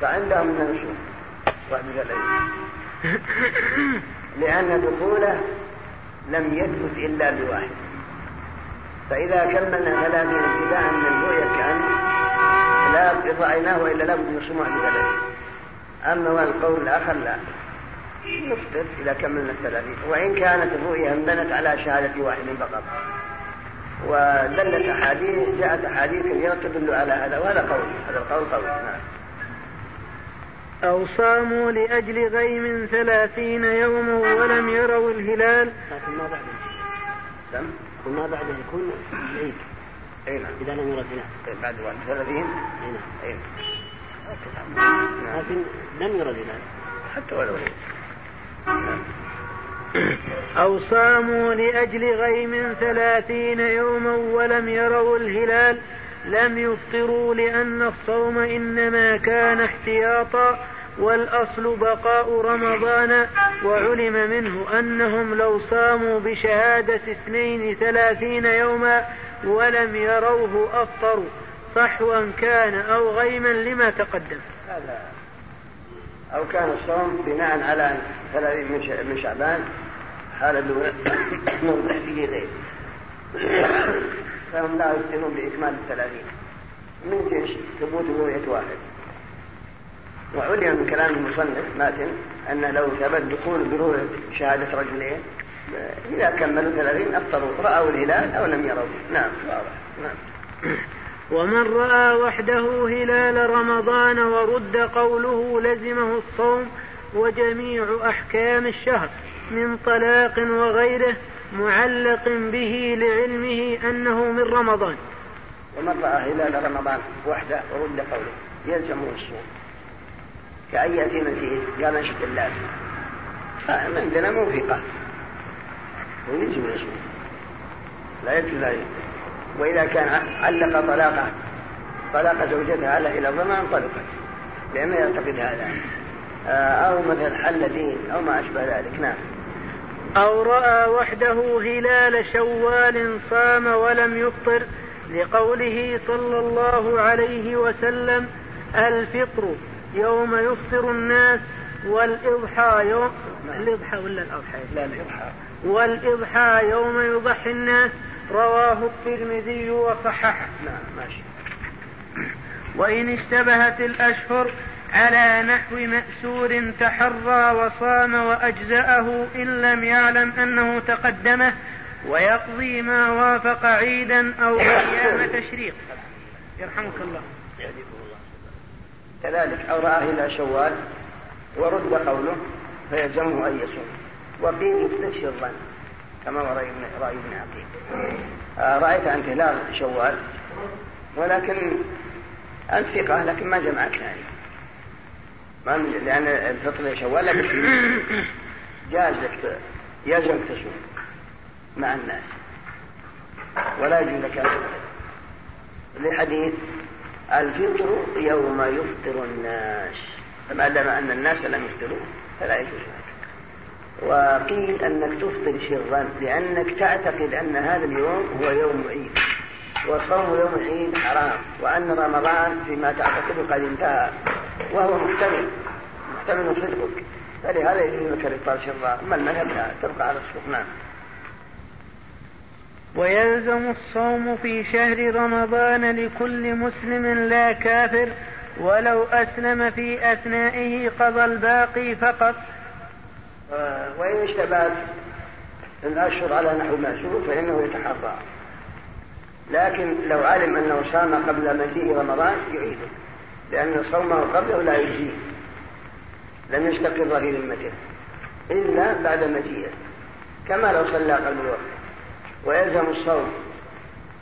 فعندهم من واحد وثلاثين. [coughs] لأن دخوله لم يثبت إلا بواحد. فإذا كملنا ثلاثين ابتداء من الرؤية كأن لا رأيناه وإلا لابد من سموع بثلاثين أما القول الآخر لا. نفطر إذا كملنا الثلاثين. وإن كانت الرؤيا انبنت على شهادة واحد فقط. ودلت أحاديث جاءت أحاديث كثيرة تدل على هذا وهذا قول. هذا القول قول. نعم. أو صاموا لأجل غيم ثلاثين يوما ولم يروا الهلال. لكن ما بعد سم وما بعد يكون عيد. اي نعم. إذا لم يرى الهلال. إيه، بعد واحد ثلاثين؟ اي نعم. اي نعم لكن لم يرى الهلال. حتى ولو نعم. أو صاموا لأجل غيم ثلاثين يوما ولم يروا الهلال. لم يفطروا لأن الصوم إنما كان احتياطا والأصل بقاء رمضان وعلم منه أنهم لو صاموا بشهادة اثنين ثلاثين يوما ولم يروه أفطروا صحوا كان أو غيما لما تقدم. هذا. أو كان الصوم بناء على ثلاثين من شعبان حال دون [coughs] فيه فهم لا يفتنون بإكمال الثلاثين من جنس؟ ثبوت رؤية واحد. وعلم من كلام المصنف ماتن أن لو ثبت دخول برؤية شهادة رجلين إذا كملوا ثلاثين أفطروا رأوا الهلال أو لم يروا. نعم واضح. نعم. [clears throat] ومن رأى وحده هلال رمضان ورد قوله لزمه الصوم وجميع أحكام الشهر من طلاق وغيره معلق به لعلمه أنه من رمضان. ومن رأى هلال رمضان وحده ورد قوله يلزمه الصوم كأن يأتي فيه قال نشهد الله. فعندنا موثقة ويلزم الصوم لا يكفي لا وإذا كان علق طلاقة طلاق زوجته على إلى ضمان طلقت لأنه يعتقد هذا. آه، أو مثلا حل دين أو ما أشبه ذلك. نعم. أو رأى وحده هلال شوال صام ولم يفطر لقوله صلى الله عليه وسلم الفطر يوم يفطر الناس والإضحى يوم الإضحى ولا الأضحى؟ لا الإضحى. والإضحى يوم يضحي الناس. رواه الترمذي وصححه. نعم ماشي. وإن اشتبهت الأشهر على نحو مأسور تحرى وصام وأجزأه إن لم يعلم أنه تقدمه ويقضي ما وافق عيدا أو أيام تشريق. يرحمك الله. كذلك أو رآه إلى شوال ورد قوله فيلزمه أن يصوم. وقيل يفتش الظن كما رأي ابن رأي ابن عقيل. آه رأيت أنت هلال شوال ولكن أنت ثقة لكن ما جمعك يعني ما لأن الفطر شوال لك جاز لك يلزمك تصوم مع الناس. ولا يجوز لك لحديث الفطر يوم يفطر الناس. فما دام أن الناس لم يفطروا فلا يجوز لك. وقيل أنك تفطر شرا لأنك تعتقد أن هذا اليوم هو يوم عيد. وصوم يوم العيد حرام. وأن رمضان فيما تعتقد قد انتهى. وهو محتمل محتمل صدقك فلهذا يجوز لك الإفطار شرا أما المذهب لا تبقى على الصوم نعم. ويلزم الصوم في شهر رمضان لكل مسلم لا كافر ولو أسلم في أثنائه قضى الباقي فقط. وإن اشتبهت الأشهر على نحو المأسور فإنه يتحرى. لكن لو علم أنه صام قبل مجيء رمضان يعيده. لأن صومه قبله لا يجزيه لم يستقر في ذمته إلا بعد مجيئه. كما لو صلى قبل الوقت. ويلزم الصوم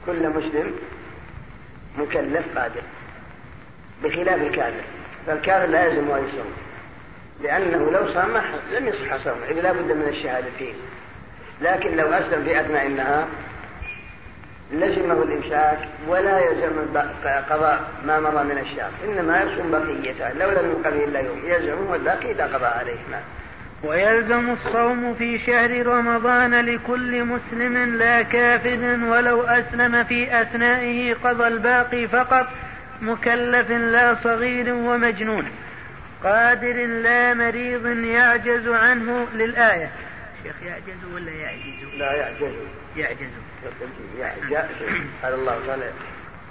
كل مسلم مكلف قادر. بخلاف الكافر. فالكافر لا يلزم أن يصوم. لأنه لو صام لم يصح صومه. إذ لا بد من الشهادتين. لكن لو أسلم في أثناء النهار لزمه الإمساك ولا يلزم قضاء ما مضى من الشهر إنما يصوم بقيته لو لم يبق إلا يوم يلزمه والباقي إذا قضى عليه نعم ويلزم الصوم في شهر رمضان لكل مسلم لا كافر ولو أسلم في أثنائه قضى الباقي فقط مكلف لا صغير ومجنون. قادر لا مريض يعجز عنه للآية. شيخ يعجز ولا يعجز؟ لا يعجز. يعجز. قال الله تعالى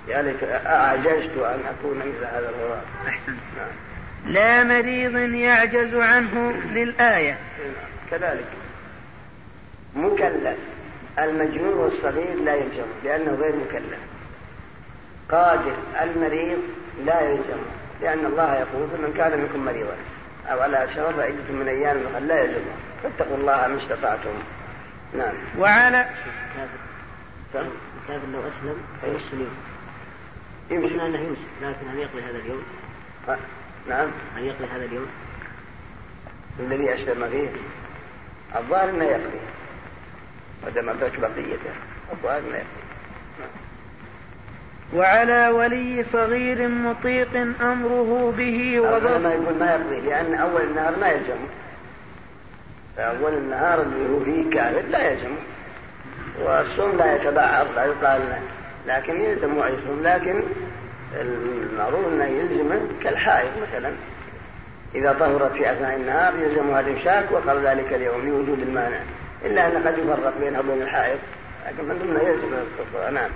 يا ليت أعجزت أن أكون مثل هذا الغراب أحسنت نعم. لا مريض يعجز عنه للآية. كذلك. مكلف. المجنون والصغير لا يلزم لأنه غير مكلف. قادر. المريض لا يلزم لأن الله يقول فمن كان منكم مريضا أو على شر فعدة من أيام لا يلزم فاتقوا الله ما استطعتم. نعم. وعلى الكافر لو أسلم فيمس اليوم يمشي. أنه يمسك لكن هل يقضي هذا اليوم؟ نعم. هل يقضي هذا اليوم؟ الذي أسلم فيه الظاهر أنه يقضي. ودم أدرك بقيته. الظاهر أنه يقضي. وعلى ولي صغير مطيق أمره به وضرب ما يقول ما يقضي لأن أول النهار ما يلزمه. أول النهار اللي هو فيه كافر لا يلزمه. والصوم لا يتبعض لا يقال لكن يلزم يصوم لكن المعروف أنه يلزمه كالحائض مثلا. إذا طهرت في أثناء النهار يلزمها الإمساك وقبل ذلك اليوم لوجود المانع. إلا أن قد يفرق بينها وبين الحائض لكن من ضمنها يلزم نعم.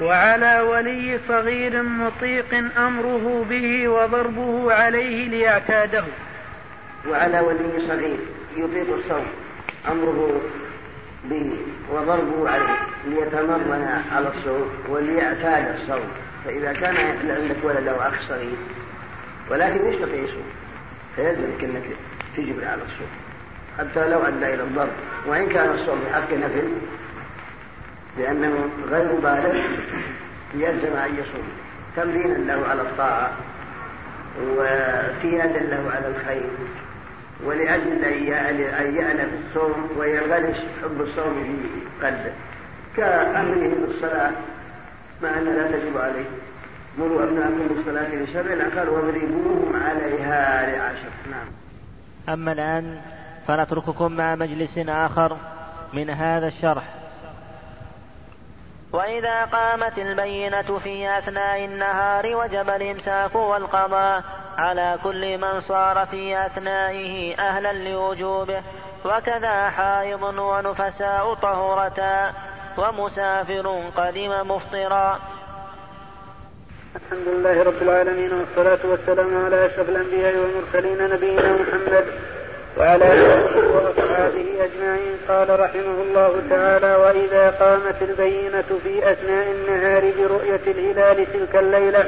وعلى ولي صغير مطيق أمره به وضربه عليه ليعتاده. وعلى ولي صغير يطيق الصوم أمره به وضربه عليه ليتمرن على الصوم وليعتاد الصوم فإذا كان عندك ولد أو أخ صغير ولكن يستطيع يصوم فيلزمك أنك تجبر على الصوم. حتى لو أدى إلى الضرب. وإن كان الصوم بحق نفل لأنه غير بالغ يلزم أن يصوم. تمرينا له على الطاعة وتيادا له على الخير. ولأجل أن يألف الصوم ويغلس حب الصوم في قلبه. كأمره بالصلاة مع أن لا تجب عليه. مروا أبناءكم بالصلاة لسبع قال واضربوهم عليها لعشر. نعم. أما الآن فنترككم مع مجلس آخر من هذا الشرح. وإذا قامت البينة في أثناء النهار وجب الإمساك والقضاء على كل من صار في أثنائه أهلا لوجوبه وكذا حائض ونفساء طهورتا ومسافر قدم مفطرا. الحمد لله رب العالمين والصلاة والسلام على أشرف الأنبياء والمرسلين نبينا محمد وعلى آله أجمعين. قال رحمه الله تعالى وإذا قامت البينة في أثناء النهار برؤية الهلال تلك الليلة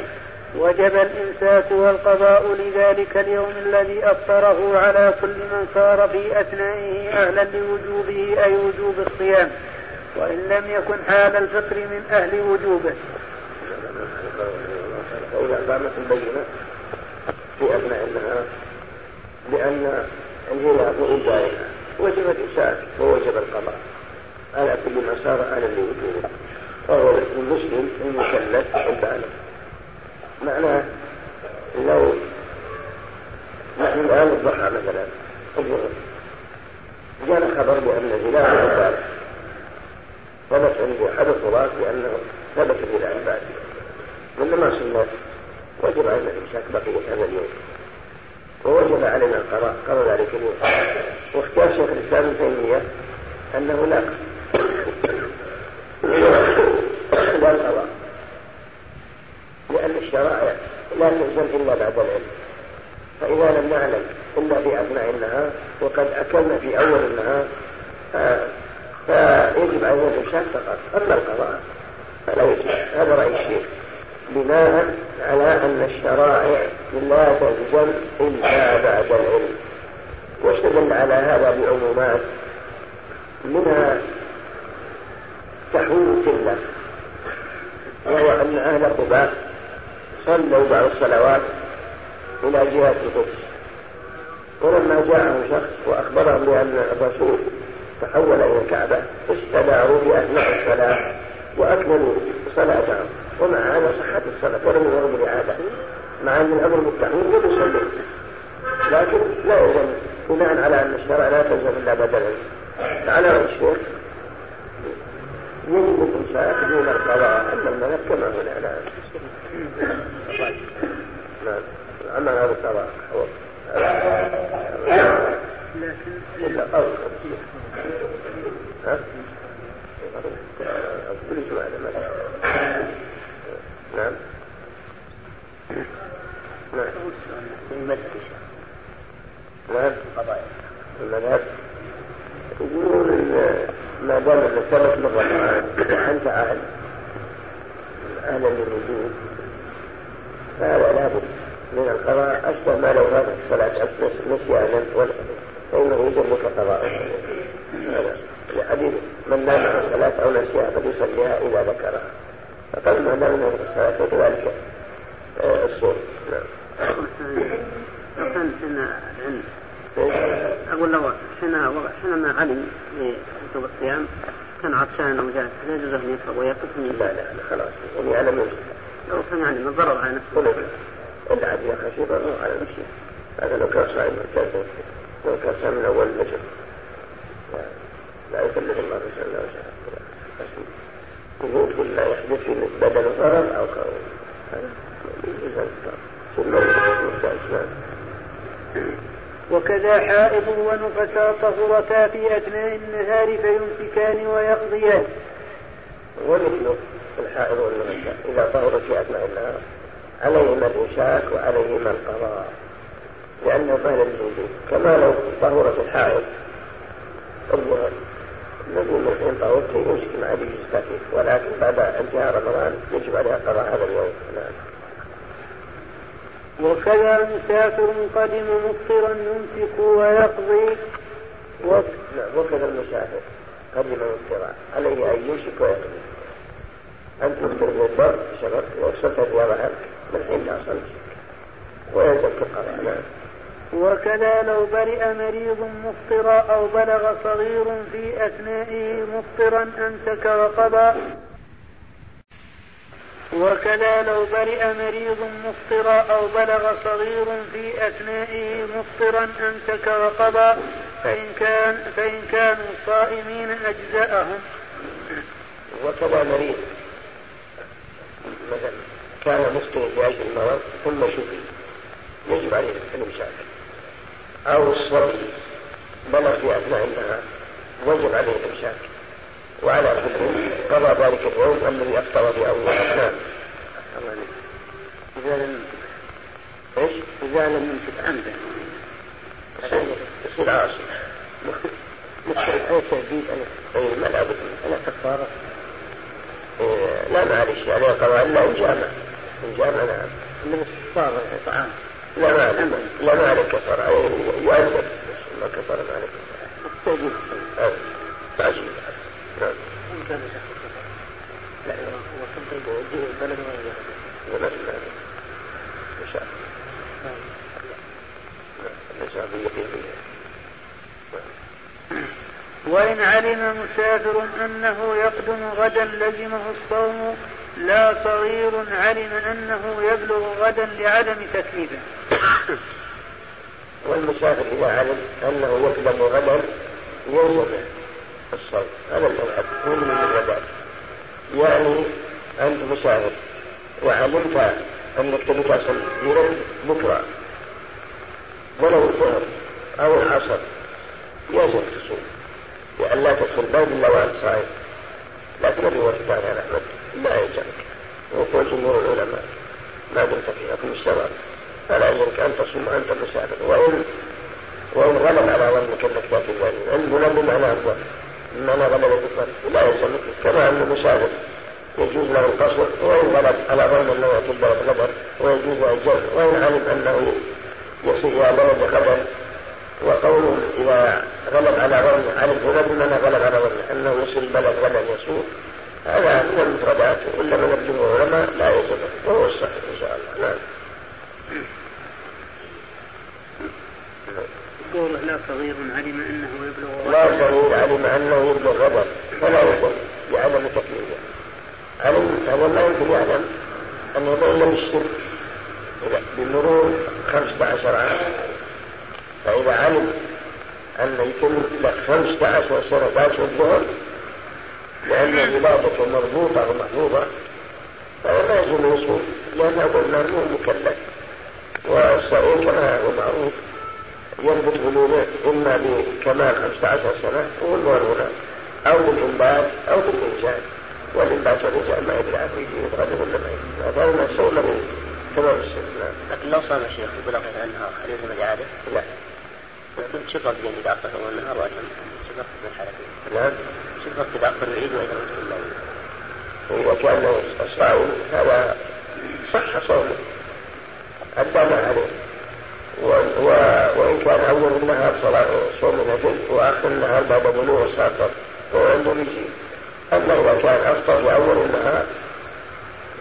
وجب الإمساك والقضاء لذلك اليوم الذي أفطره على كل من صار في أثنائه أهلا لوجوبه أي وجوب الصيام وإن لم يكن حال الفطر من أهل وجوبه. وإذا قامت البينة في أثناء النهار لأن الهلال وإن وجب الإمساك ووجب القضاء. على كل من صار أهلا لوجوبه وهو المسلم المكلف البالغ معناه لو نحن الآن الضحى مثلا الظهر جاءنا خبر بأن الهلال البارح ثبت عندي أحد الطلاب بأنه ثبت الهلال البارح من ما صلى وجب علينا الإمساك بقية هذا اليوم. ووجب علينا القضاء قضى ذلك اليوم واختار شيخ الإسلام ابن تيمية أنه لا. لا القضاء لأن الشرائع لا تنزل إلا بعد العلم. فإذا لم نعلم إلا في أثناء النهار وقد أكلنا في أول النهار فيجب علينا الإمساك فقط. أما القضاء فلا يجب. هذا رأي الشيخ. بناء على أن الشرائع لا تنزل إلا بعد العلم. واستدل على هذا بعمومات منها تحويل القبلة وهو أن أهل قباء صلوا بعض الصلوات إلى جهة القدس. ولما جاءهم شخص وأخبرهم بأن الرسول تحول إلى الكعبة استداروا بأثناء الصلاة وأكملوا صلاتهم. ومع هذا صحت الصلاة ولم يروا بالإعادة مع أن الأمر بالتحويل لم يصلوا لكن لا يلزم بناء على أن الشرع لا تلزم إلا بدلا. على رأي الشيخ يجب الإمساك دون القضاء أما الملك كما هو الإعلان نعم. أما هذا القضاء إلا قول. ها؟ كل جمعة نعم. نعم. نعم. المذهب يقولون إن ما دام من رمضان وانت أهل أهلا للوجود فهذا لابد من القضاء أشبه ما لو فاتت الصلاة نسيانا فإنه يجب لك قضاء لحديث من نام عن الصلاة أو نسيها فليصليها إذا ذكرها. فقال ما دام انه الصلاه فكذلك الصوم. نعم. أقول لو حين حينما علم بوجوب الصيام كان عطشان أو جالس لا يجوز أن يشرب ويقف لا لا خلاص. يعني يعلم لو كان يعني من ضرر على نفسه. إلا عاد يا خشي ضرر على نفسه. هذا لو كان صائم لو كان صائم من أول النجم لا يكلف الله نفسا إلا وسعها لا يحدث بدل ضرر أو كون هذا وكذا حائض ونفساء طهرتا في أثناء النهار فيمسكان ويقضيان. ومثل الحائض والنفساء إذا طهرت في أثناء النهار عليهما الإمساك وعليهما القضاء لأنه فعل الوجود كما لو طهرت الحائض الظهر الذي من حين طهرت يمسك مع يجب ولكن بعد انتهاء رمضان يجب عليها قضاء هذا اليوم. نعم. وكذا مسافر قدم مفطرا يمسك ويقضي. و... نعم وكذا المسافر قدم مفطرا. عليه أن يمسك ويقضي. أن تفطر من البر شرط وصلت عنك من حين لا صلت في القضاء نعم. وكذا لو برئ مريض مفطرا أو بلغ صغير في أثنائه مفطرا أمسك وقضى. وكذا لو برئ مريض مفطرا أو بلغ صغير في أثنائه مفطرا أمسك وقضى. فإن كان فإن كانوا صائمين أجزأهم. وكذا مريض. مثلا كان مفطر لأجل المرض ثم شفي. يجب عليه الإمساك أو الصبي بلغ في أثناء النهار وجب عليه الإمساك وعلى كل قضى ذلك اليوم الذي أفطر في أول نعم. إذا لم إيش؟ إذا لم يمسك عمدا. يصير عاصي أي تهديد؟ أي ما لابد أنا كفارة. إيه، لا معلش عليه قضاء إلا إن جامع إن جامع نعم. من الكفارة طعام. لا ما عليك كفارة يؤدب ما كفارة ما عليك التهديد تعجيل نعم لا وصلت البلد وغيره ولا إن شاء وإن علم مسافر أنه يقدم غدا لزمه الصوم لا صغير علم أنه يبلغ غدا لعدم تكليفه. [coughs] والمسافر إذا علم أنه يقدم غدا يلزم الصوم هذا الموعد هو من الغداء يعني أنت مسافر وعلمت أنك تبي تصل يرد بكرة ولو الظهر أو العصر يجب تصوم. لأن لا تدخل باب إلا وأنت صائم لكن الرواية الثانية عن أحمد. لا يلزمك وقول جمهور العلماء. ما دمت في حكم الشرع. فلا يلزمك أن تصوم وأنت مسافر. وإن وإن غلب على ظنك أنك تأتي ذلك هنا بمعنى أفضل بمعنى غلب الظن لا يلزمك كما أن المسافر يجوز له القصر. وإن غلب على ظن أنه يأتي البلد غدر ويجوز له الجر وإن علم أنه يصل إلى بلد غدر وقوله إذا غلب على ظن علم هنا بمعنى غلب على ظن أنه يصل البلد غدا يسوء. هذا من المفردات وإلا من الجمهور العلماء لا يجب وهو الصحيح إن شاء الله. نعم. قوله لا صغير علم أنه يبلغ لا صغير علم أنه يبلغ غضب فلا يقول بعدم تكليفه علم هذا ما يمكن يعلم أنه لو لم يشترك بمرور خمسة عشر عام. فإذا علم أن يتم لك خمسة عشر سنة باش الظهر لأن عبادته مربوطة ومحفوظة فلا يجب يصوم لأنه قلنا أنه مكلف. والصغير كما هو معروف يربط بلوغه إما بكمال خمسة عشر سنة والظهر هنا أو بالإنبات أو بالإنجاز والإنبات والإنسان ما يدري عنه يجي يتغلب ولا ما يجي هذا من السوء له تمام السن. لكن لو صام الشيخ يبلغ النهار هل يلزم الإعادة؟ لا. لكن شفق بين إذا أخر النهار ولا شفق في الحالة نعم إذا أخر العيد الليل وإذا كان الصائم هذا صح صومه أدى ما عليه. وإن كان أول النهار صلاة صوم نفل وآخر النهار بعد بلوغ الساقط هو عنده يجيب أما إذا كان أفطر في أول النهار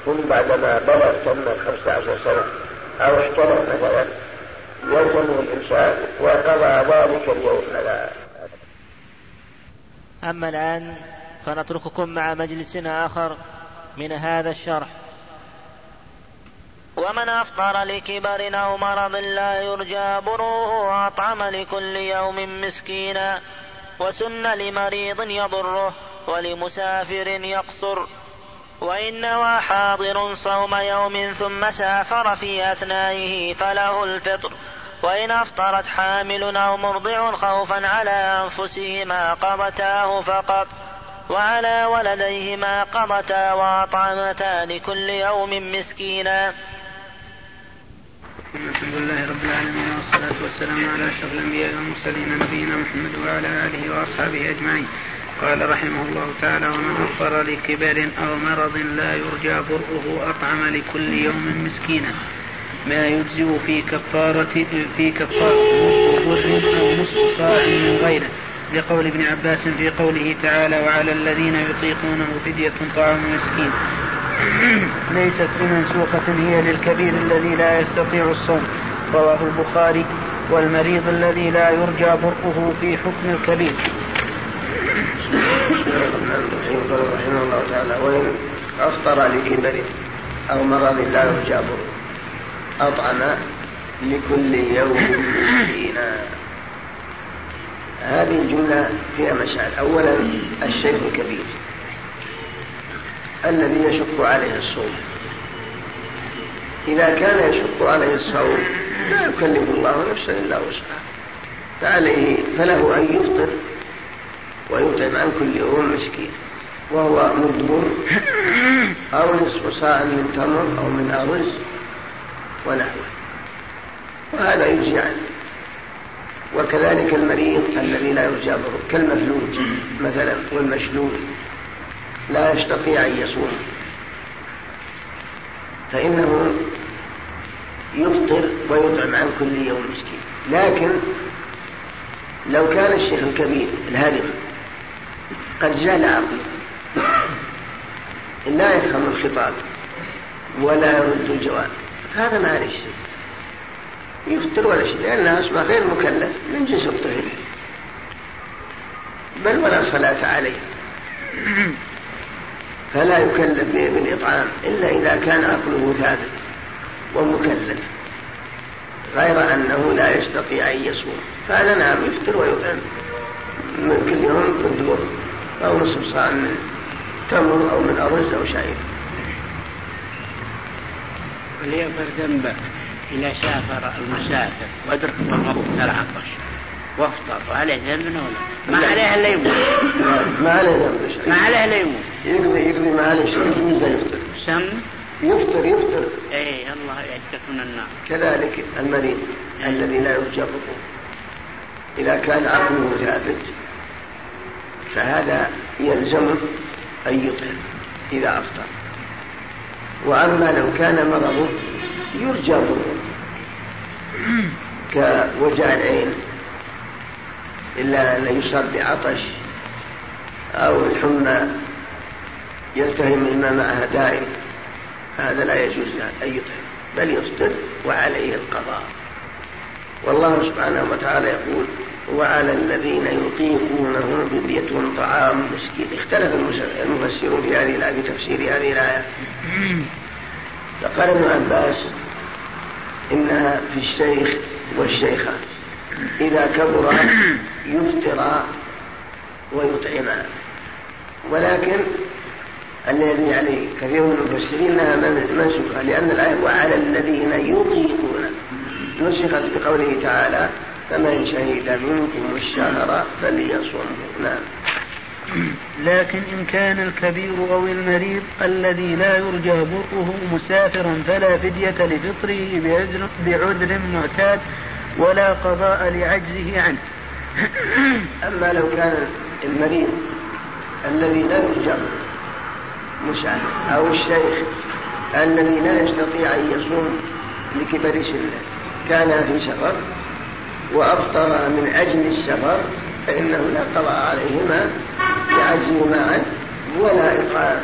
ثم بعدما بلغ تم خمسة عشر سنة أو احترم مثلا يلزمه الإمساك وقضى ذلك اليوم على أما الآن فنترككم مع مجلس آخر من هذا الشرح. ومن أفطر لكبر أو مرض لا يرجى بروه أطعم لكل يوم مسكينا وسن لمريض يضره ولمسافر يقصر. وإن نوى حاضر صوم يوم ثم سافر في أثنائه فله الفطر. وإن أفطرت حامل أو مرضع خوفا على أنفسهما قضتاه فقط وعلى ولديهما قضتا وأطعمتا لكل يوم مسكينا. الحمد لله رب العالمين والصلاة والسلام على أشرف الأنبياء والمرسلين نبينا محمد وعلى آله وأصحابه أجمعين. قال رحمه الله تعالى ومن أفطر لكبر أو مرض لا يرجى برؤه أطعم لكل يوم مسكينا. ما يجزئ في كفارة في كفارة بر أو نصف صاع من غيره. لقول ابن عباس في قوله تعالى وعلى الذين يطيقونه فدية طعام مسكين. [clears throat] ليست بمنسوخة هي للكبير الذي لا يستطيع الصوم. رواه البخاري والمريض الذي لا يرجى برؤه في حكم الكبير. رحمه الله تعالى وإن أفطر لكبر أو مرض لا يرجى برؤه أطعم لكل يوم مسكينا. هذه الجملة فيها مسائل أولا الشيخ الكبير الذي يشق عليه الصوم. إذا كان يشق عليه الصوم لا يكلف الله نفسا إلا وسعها. فعليه فله أن يفطر ويطعم عن كل يوم مسكين. وهو مدبر أو نصف ساعة من تمر أو من أرز. ونحوه. وهذا يجزي عنه. وكذلك المريض الذي لا يرجى بره كالمفلوج مثلا والمشلول. لا يستطيع أن يصوم. فإنه يفطر ويطعم عن كل يوم مسكين. لكن لو كان الشيخ الكبير الهرم قد زال عقله لا يفهم الخطاب ولا يرد الجواب. هذا ما عليه شيء. يفطر ولا شيء. لأنه أصبح غير مكلف من جنس الطفل بل ولا صلاة عليه. فلا يكلف بالإطعام إلا إذا كان عقله ثابت ومكلف. غير أنه لا يستطيع أن يصوم. فهذا نعم يفطر ويطعم. من كل يوم قدور أو نصف صاع من تمر أو من أرز أو شعير وليغفر ذنبه إذا سافر المسافر. وأدرك الوقت العطش وافطر وعليه ذنب ولا؟ ما عليه الا يموت. ما عليه ذنب ما عليه الا يموت. يقضي يقضي ما عليه شيء. يبدا يفطر سم؟ يفطر يفطر اي الله يعجك من النار. كذلك المريض الذي لا يرجى إذا كان عقله ثابت فهذا يلزمه أن يطعم إذا أفطر. وأما لو كان مرضه يرجى ضره كوجع العين. إلا أن يصاب بعطش أو الحمى يلتهم الماء معها دائم. هذا لا يجوز له أن يطعم بل يفطر وعليه القضاء. والله سبحانه وتعالى يقول وعلى الذين يطيقونه فدية طعام مسكين. اختلف المفسرون في هذه الآية تفسير هذه الآية. فقال ابن عباس إنها في الشيخ والشيخة. إذا كبر يفطر ويطعما ولكن الذي عليه كثير من المفسرين انها منسوخة لأن الآية وعلى الذين يطيقون. نسخت بقوله تعالى فمن شهد منكم الشهر فليصمه نعم. لكن إن كان الكبير أو المريض الذي لا يرجى برؤه مسافرا فلا فدية لفطره بعذر, بعذر معتاد ولا قضاء لعجزه عنه. [coughs] أما لو كان المريض الذي لا يرجى مسافر أو الشيخ الذي لا يستطيع أن يصوم لكبر سنه كان في سفر وأفطر من أجل السفر فإنه لا قضاء عليهما لعجزهما عنه ولا إطعام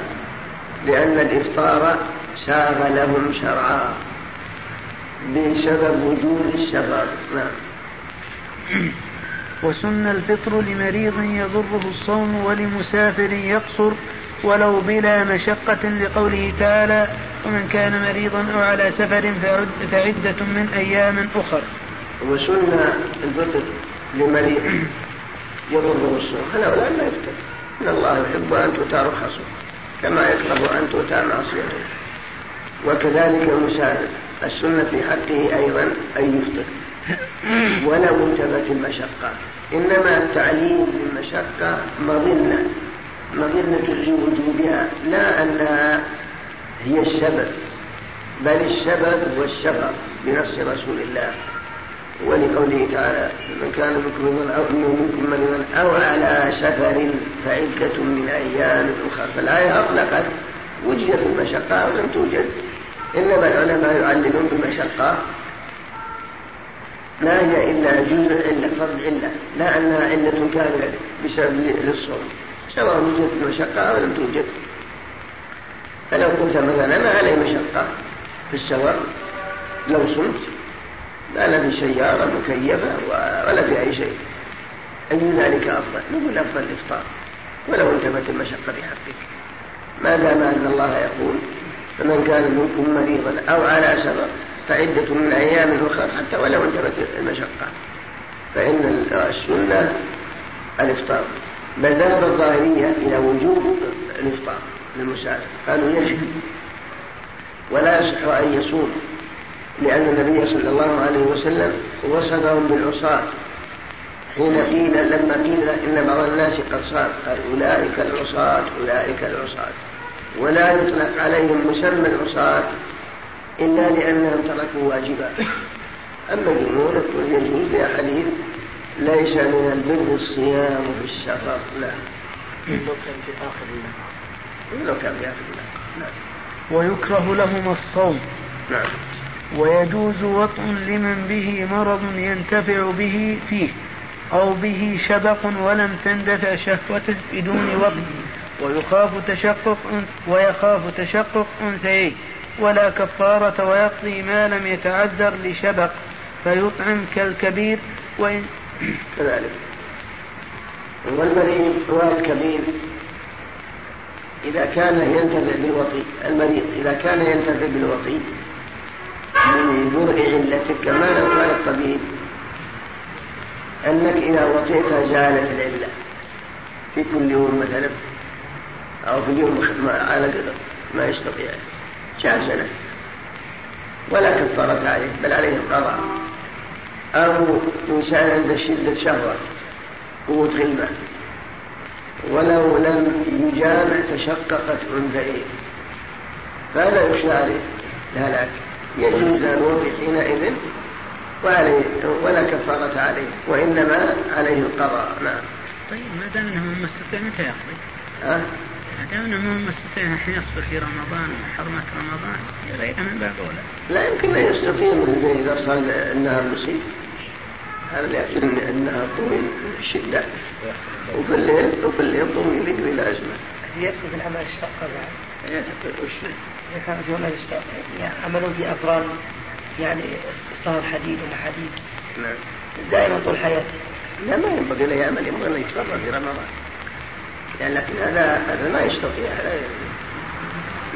لأن الإفطار ساغ لهم شرعا بسبب وجود السفر نعم. وسن الفطر لمريض يضره الصوم ولمسافر يقصر ولو بلا مشقة لقوله تعالى ومن كان مريضا أو على سفر فعدة من أيام أخر. وسن الفطر لمريض يضره الصوم هؤلاء لا يفتر؟ إن الله يحب أن تؤتى رخصه كما يكره أن تؤتى معصيته. وكذلك المسافر السنة في حقه أيضا أن يفطر. ولو انتبت المشقة. إنما التعليل بالمشقة مظنة. مظنة لوجوبها لا أنها هي السبب. بل السبب هو السفر بنص رسول الله. ولقوله تعالى من كان منكم أو منكم مريضا أو على سفر فعدة من أيام أخرى. فالآية أطلقت وجدت المشقة أو لم توجد. إنما العلماء يعلمون بالمشقة ما هي إلا جزء علة فرض علة لا أنها علة كاملة بسبب للصوم سواء وجدت المشقة أو لم توجد. فلو قلت مثلا ما علي مشقة في السفر لو صمت لا لا في سيارة مكيفة ولا في أي شيء. أي ذلك أفضل؟ نقول أفضل الإفطار. ولو انتبت المشقة بحقك. ما دام أن الله يقول فمن كان منكم مريضا أو على سفر فعدة من أيام أخرى حتى ولو انتبت المشقة فإن السنة الإفطار. بل ذهب الظاهرية إلى وجوب الإفطار. للمسافر. قالوا يجب. ولا يصح أن يصوم. لأن النبي صلى الله عليه وسلم وصفهم بالعصاة. حين قيل لما قيل إن بعض الناس قد صار قال أولئك العصاة أولئك العصاة. ولا يطلق عليهم مسمى العصاة إلا لأنهم تركوا واجبا. أما الجمهور يجوز لأحاديث ليس من البر الصيام في السفر لا. لو كان في آخر النهار لو كان في آخر النهار نعم. ويكره لهما الصوم. نعم. ويجوز وطء لمن به مرض ينتفع به فيه أو به شبق ولم تندفع شهوته بدون وطء ويخاف تشقق ويخاف تشقق أنثيين ولا كفارة ويقضي ما لم يتعذر لشبق فيطعم كالكبير وإن [clears throat] كذلك. والمريض هو الكبير إذا كان ينتفع بالوطي المريض إذا كان ينتفع بالوطي من علتك كما لو الطبيب أنك إذا وطيت زالت العلة. في كل يوم مثلا أو في اليوم على قدر ما يستطيع جاز له ولا كفارة عليه بل عليه القضاء أو إنسان عنده شدة شهوة قوة غلبة. ولو لم يجامع تشققت أنثيه فلا يخشى عليه الهلاك. يجوز له حينئذ وعليه ولا كفارة عليه وإنما عليه القضاء نعم طيب ما دام إنه ما استطاع متى يقضي؟ أه؟ ما دام إنه ما استطاع حين يصبر في رمضان حرمة رمضان غيرها من باب اولى. لا يمكن أن يستطيع من إذا صار النهار مصيب هذا لكن النهار طويل شدة وفي الليل وفي الليل طويل بلا أزمة يدخل في العمل الشاق بعد إيه، إذا كان في عمل الشاق يعني عملوا في أفران يعني صار حديد ولا حديد نعم دائما طول حياته لا ما ينبغي له يعمل ينبغي له يتفرغ في رمضان يعني لكن هذا هذا ما يستطيع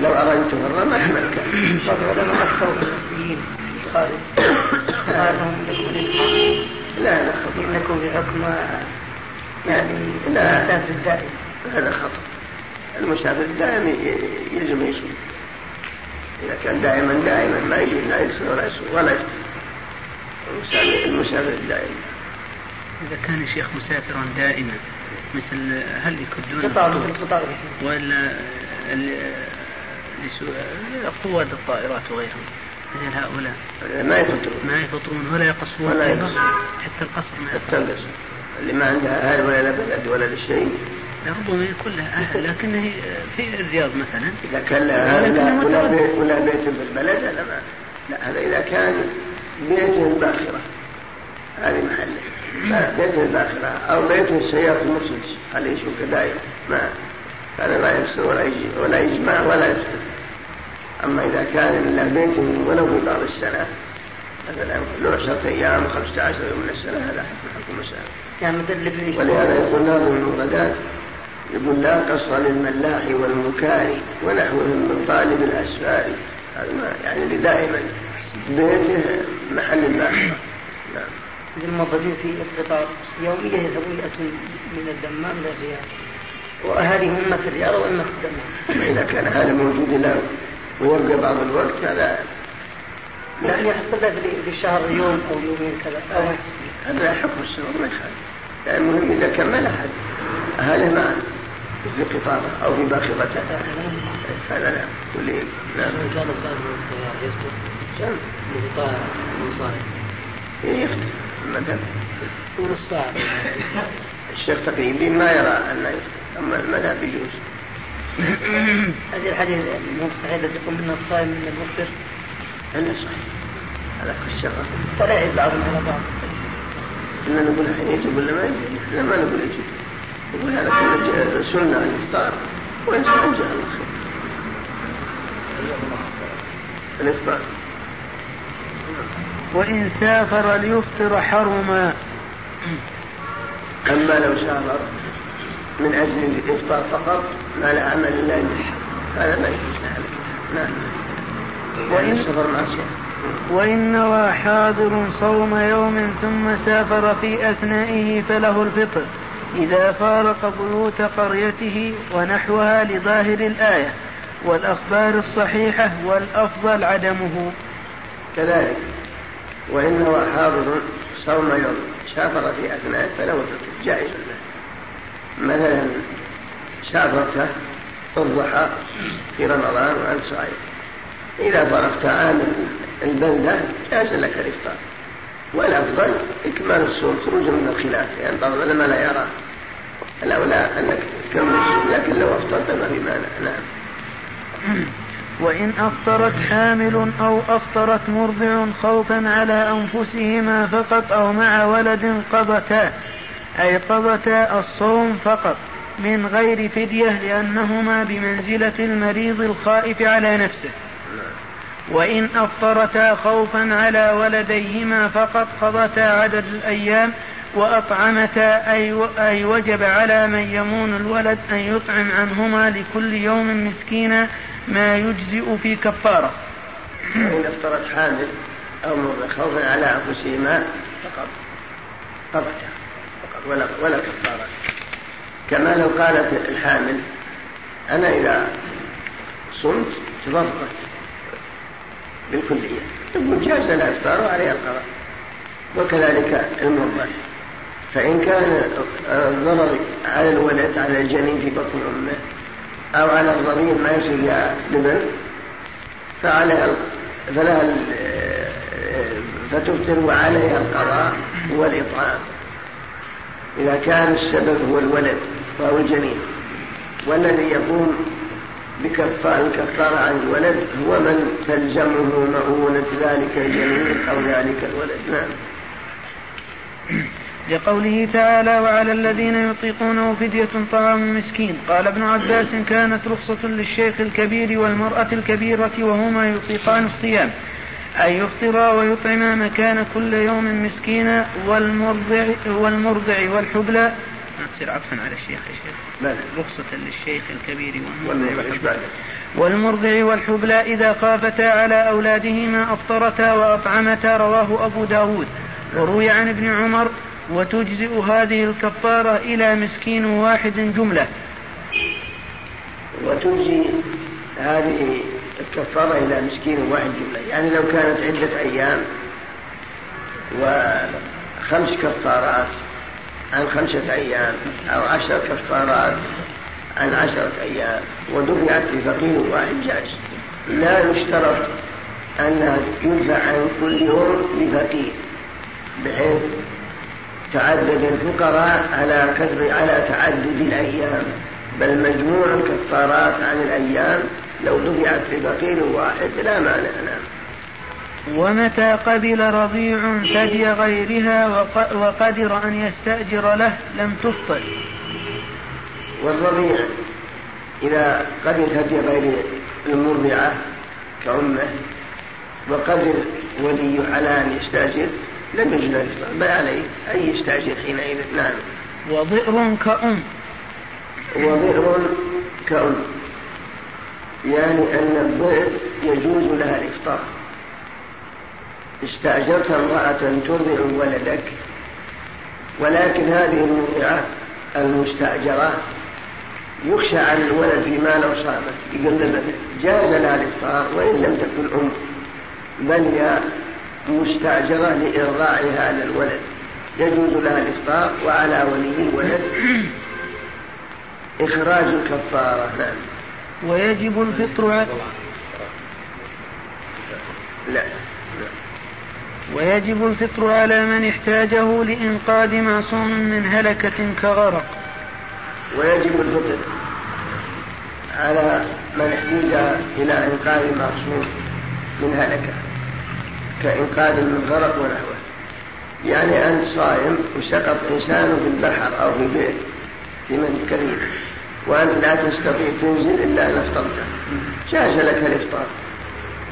لو أراد يتفرغ ما حملك بعض العلماء أكثروا المصريين في الخارج قال لهم لكم لا لا خطأ إنكم بحكم يعني لا. المسافر الدائم هذا خطأ المسافر الدائم يلزم يصوم إذا كان دائما دائما ما يجوز لا يكسر ولا يصوم ولا يفطر المسافر الدائم إذا كان الشيخ مسافرا دائما مثل هل يكدون قطار الخطوط؟ مثل قطار ولا قواد الطائرات وغيرهم. مثل هؤلاء. ما يفطرون. ما يفطرون ولا يقصرون. ولا يقصرون. حتى القصر ما القصر. اللي ما عندها أهل ولا لا بلد ولا لا شيء ربما يكون لها أهل لكنه في الرياض مثلا. إذا كان لها أهل ولا. بيت ولا بيت في البلد هذا ما لا هذا إذا كان بيته الباخرة هذه محله. بيته الباخرة أو بيته السيارة المرسلس هذا يشوف دائما ما. هذا ما يكسر ولا يجي ولا يجمع ولا يفطر أما إذا كان له بيت ولو في بعض السنة مثلا له عشرة أيام 15 يوم من السنة هذا حكم مثل ولهذا يقول ناظم المفردات يقول لا قصر للملاح والمكاري ونحوهم من طالب الأسفار. هذا ما يعني دائما بيته محل الباحثة نعم. الموظفين في القطار يوميا يذهبون يأتون من الدمام إلى الرياض وهذه إما في الرياض وإما في الدمام. إذا كان هذا موجود له ويبقى بعض الوقت هذا لا يحصل له في الشهر يوم أو يومين كذا أو هذا حكم السفر ما يخالف. المهم إذا كمل أحد أهله معه في قطارة أو في باخرته هذا لا. كل نعم كان سافر الطيار يفطر سم في طائرة مصاري يفطر المذهب ونص ساعة الشيخ تقي الدين ما يرى أنه يفطر أما المذهب يجوز هذه الحديث مو صحيح. الذي يقول منا الصائم من المفطر. الا صحيح. هذا الشغف فلا يعيب بعضهم على بعض. إن نقول يجب ولا ما يجب؟ لا ما نقول يجب هذا كله سنة الإفطار. وإن شاء الله خير. الإفطار. وإن سافر ليفطر حرما. أما لو سافر من أجل الإفطار فقط ما لا عمل إلا هذا ما يجوز نعم. وإن السفر. معصية وإن نوى حاضر صوم يوم ثم سافر في أثنائه فله الفطر. إذا فارق بيوت قريته ونحوها لظاهر الآية والأخبار الصحيحة والأفضل عدمه. كذلك وإن نوى حاضر صوم يوم سافر في أثنائه فله الفطر جائز له مثلا سافرت الضحى في رمضان وأنت صائم. إذا فرغت عن البلدة جاز لك الإفطار. والأفضل إكمال الصوم خروجا من الخلاف يعني بعض العلماء لا يرى الأولى أنك تكمل الصوم لكن لو أفطرت ما في مانع. نعم. وإن أفطرت حامل أو أفطرت مرضع خوفا على أنفسهما فقط أو مع ولد قضتا أي قضتا الصوم فقط من غير فدية لأنهما بمنزلة المريض الخائف على نفسه. وإن أفطرتا خوفا على ولديهما فقد قضتا عدد الأيام وأطعمتا أي, أي وجب على من يمون الولد أن يطعم عنهما لكل يوم مسكينا ما يجزئ في كفارة. وإن أفطرت حامل أو خوفا على أنفسهما فقط. فقط. ولا, ولا كفارة. كما لو قالت الحامل أنا إذا صمت تضررت بالكلية. ثم جاز الإفطار وعليها القضاء. وكذلك المرضع فإن كان الضرر على الولد على الجنين في بطن أمه أو على الضرير ما يصل إلى لبن فعليها فلها فتفطر وعليها القضاء والإطعام إذا كان السبب هو الولد وهو الجنين والذي يقوم بكفار الكفارة عن الولد هو من تلزمه مؤونة ذلك الجنين أو ذلك الولد. نعم. لقوله تعالى وعلى الذين يطيقونه فدية طعام مسكين قال ابن عباس كانت رخصة للشيخ الكبير والمرأة الكبيرة وهما يطيقان الصيام أن يفطرا ويطعما مكان كل يوم مسكينا والمرضع والمرضع والحبلى ما تصير عطفا على الشيخ يا شيخ. بل رخصة للشيخ الكبير والمرضع والمرضع والحبلى إذا خافتا على أولادهما أفطرتا وأطعمتا رواه أبو داود. وروي عن ابن عمر وتجزئ هذه الكفارة إلى مسكين واحد جملة. وتجزي هذه الكفارة إلى مسكين واحد جملة. يعني لو كانت عدة أيام وخمس كفارات عن خمسة أيام أو عشر كفارات عن عشرة أيام ودفعت لفقير واحد جائز لا يشترط أنها يدفع عن كل يوم لفقير بحيث تعدد الفقراء على كثر على تعدد الأيام. بل مجموع الكفارات عن الأيام لو دفعت لفقير واحد لا مانع نعم ومتى قبل رضيع ثدي غيرها وقدر أن يستأجر له لم تفطر. والرضيع إذا قبل ثدي غير المرضعة كأمه وقدر ولي على أن يستأجر لم يجوز الإفطار. بل عليه أن يستأجر حينئذ. نعم. وضئر كأم. وضئر كأم. يعني أن الضئر يجوز لها الإفطار. استأجرت امرأة ترضع ولدك ولكن هذه المرضعات المستأجرات يخشى على الولد فيما لو صامت. يقول جاز لها الإفطار وإن لم تكن أم بل هي مستأجرة لإرضاع هذا الولد. يجوز لها الإفطار وعلى ولي الولد إخراج الكفارة. نعم. ويجب الفطر على لا. ويجب الفطر على من احتاجه لإنقاذ معصوم من هلكة كغرق. ويجب الفطر على من احتاج إلى إنقاذ معصوم من هلكة كإنقاذ من غرق ونحوه. يعني أنت صائم وسقط إنسان في البحر أو في بئر في من كريم وأنت لا تستطيع تنزل إلا أن أفطرت جاز لك الإفطار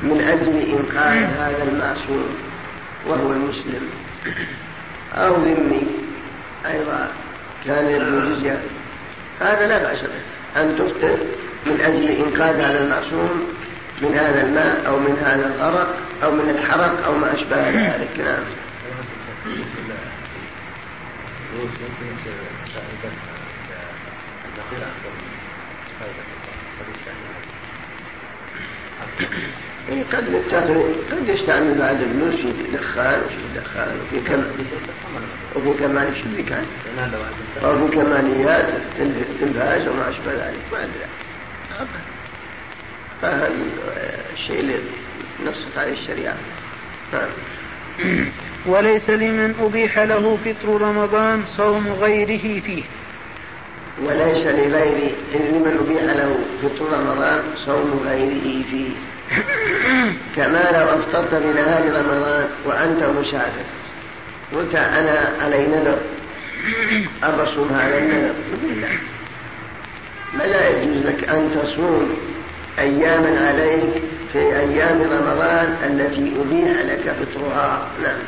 من أجل إنقاذ هذا المعصوم. وهو المسلم. أو ذمي أيضا كان يبدو جزية. هذا لا بأس به. أن تفطر من أجل إنقاذ هذا المعصوم من هذا الماء أو من هذا الغرق أو من الحرق أو ما أشبه ذلك. نعم. إيه قد قد يستعمل بعد الفلوس في دخان وفي دخان وفي كم وفي كمان شو كان أو في كماليات تلفاز وما أشبه ذلك ما أدري. فهذا الشيء اللي نصت عليه الشريعة. نعم. وليس لمن أبيح له فطر رمضان صوم غيره فيه. وليس لغير لمن أبيح له فطر رمضان صوم غيره فيه. [laughs] كما لو أفطرت في نهار رمضان وأنت مسافر. قلت أنا علي نذر. أن هذا النذر ما لا يجوز لك أن تصوم أياما عليك في أيام رمضان التي أبيح لك فطرها. نعم.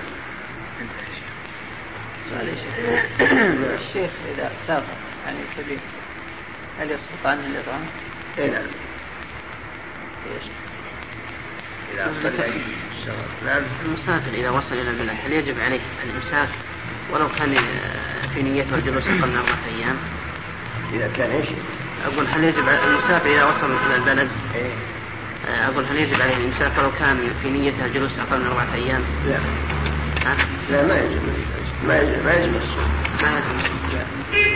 الشيخ إذا سافر يعني كبير هل يسقط عنه الإطعام؟ إيه نعم. نعم. المسافر إذا وصل إلى البلد هل يجب عليه الإمساك؟ ولو كان في نيته الجلوس أقل من أربعة أيام؟ إذا كان إيش؟ أقول هل يجب على المسافر إذا وصل إلى البلد؟ إيه؟ أقول هل يجب عليه الإمساك ولو كان في نيته الجلوس أقل من أربعة أيام؟ لا. ها؟ لا ما يجب ما يجب ما يجب الصوم. ما يجب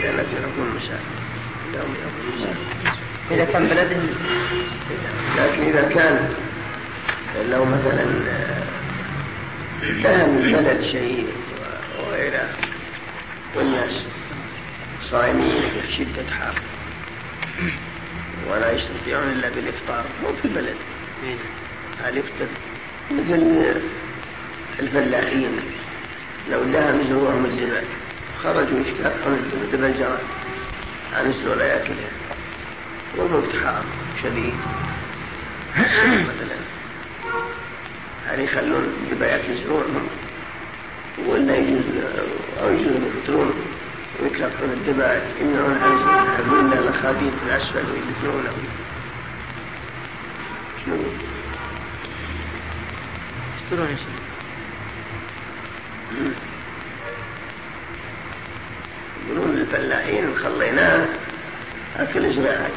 لأن في حكم المسافر إذا كان بلده لكن إذا كان لو مثلا كان من بلد شيء وغيره والناس صائمين في شدة حر ولا يستطيعون إلا بالإفطار مو في البلد. هل يفطر مثل الفلاحين لو لها مزروعهم الزبال خرجوا يشتاقون الدبل الجراد عن الزول يأكلها. والوقت حار شديد. [coughs] مثلا. هل يخلون الدبايات يزرعونهم ولا يجوز أو يجوز يفطرون ويكافحون الدباء يمنعون عن يحبون الأخاديد في الأسفل ويدفنونه شنو؟ يشترون إيش؟ يقولون للفلاحين خليناه اكل ازرعات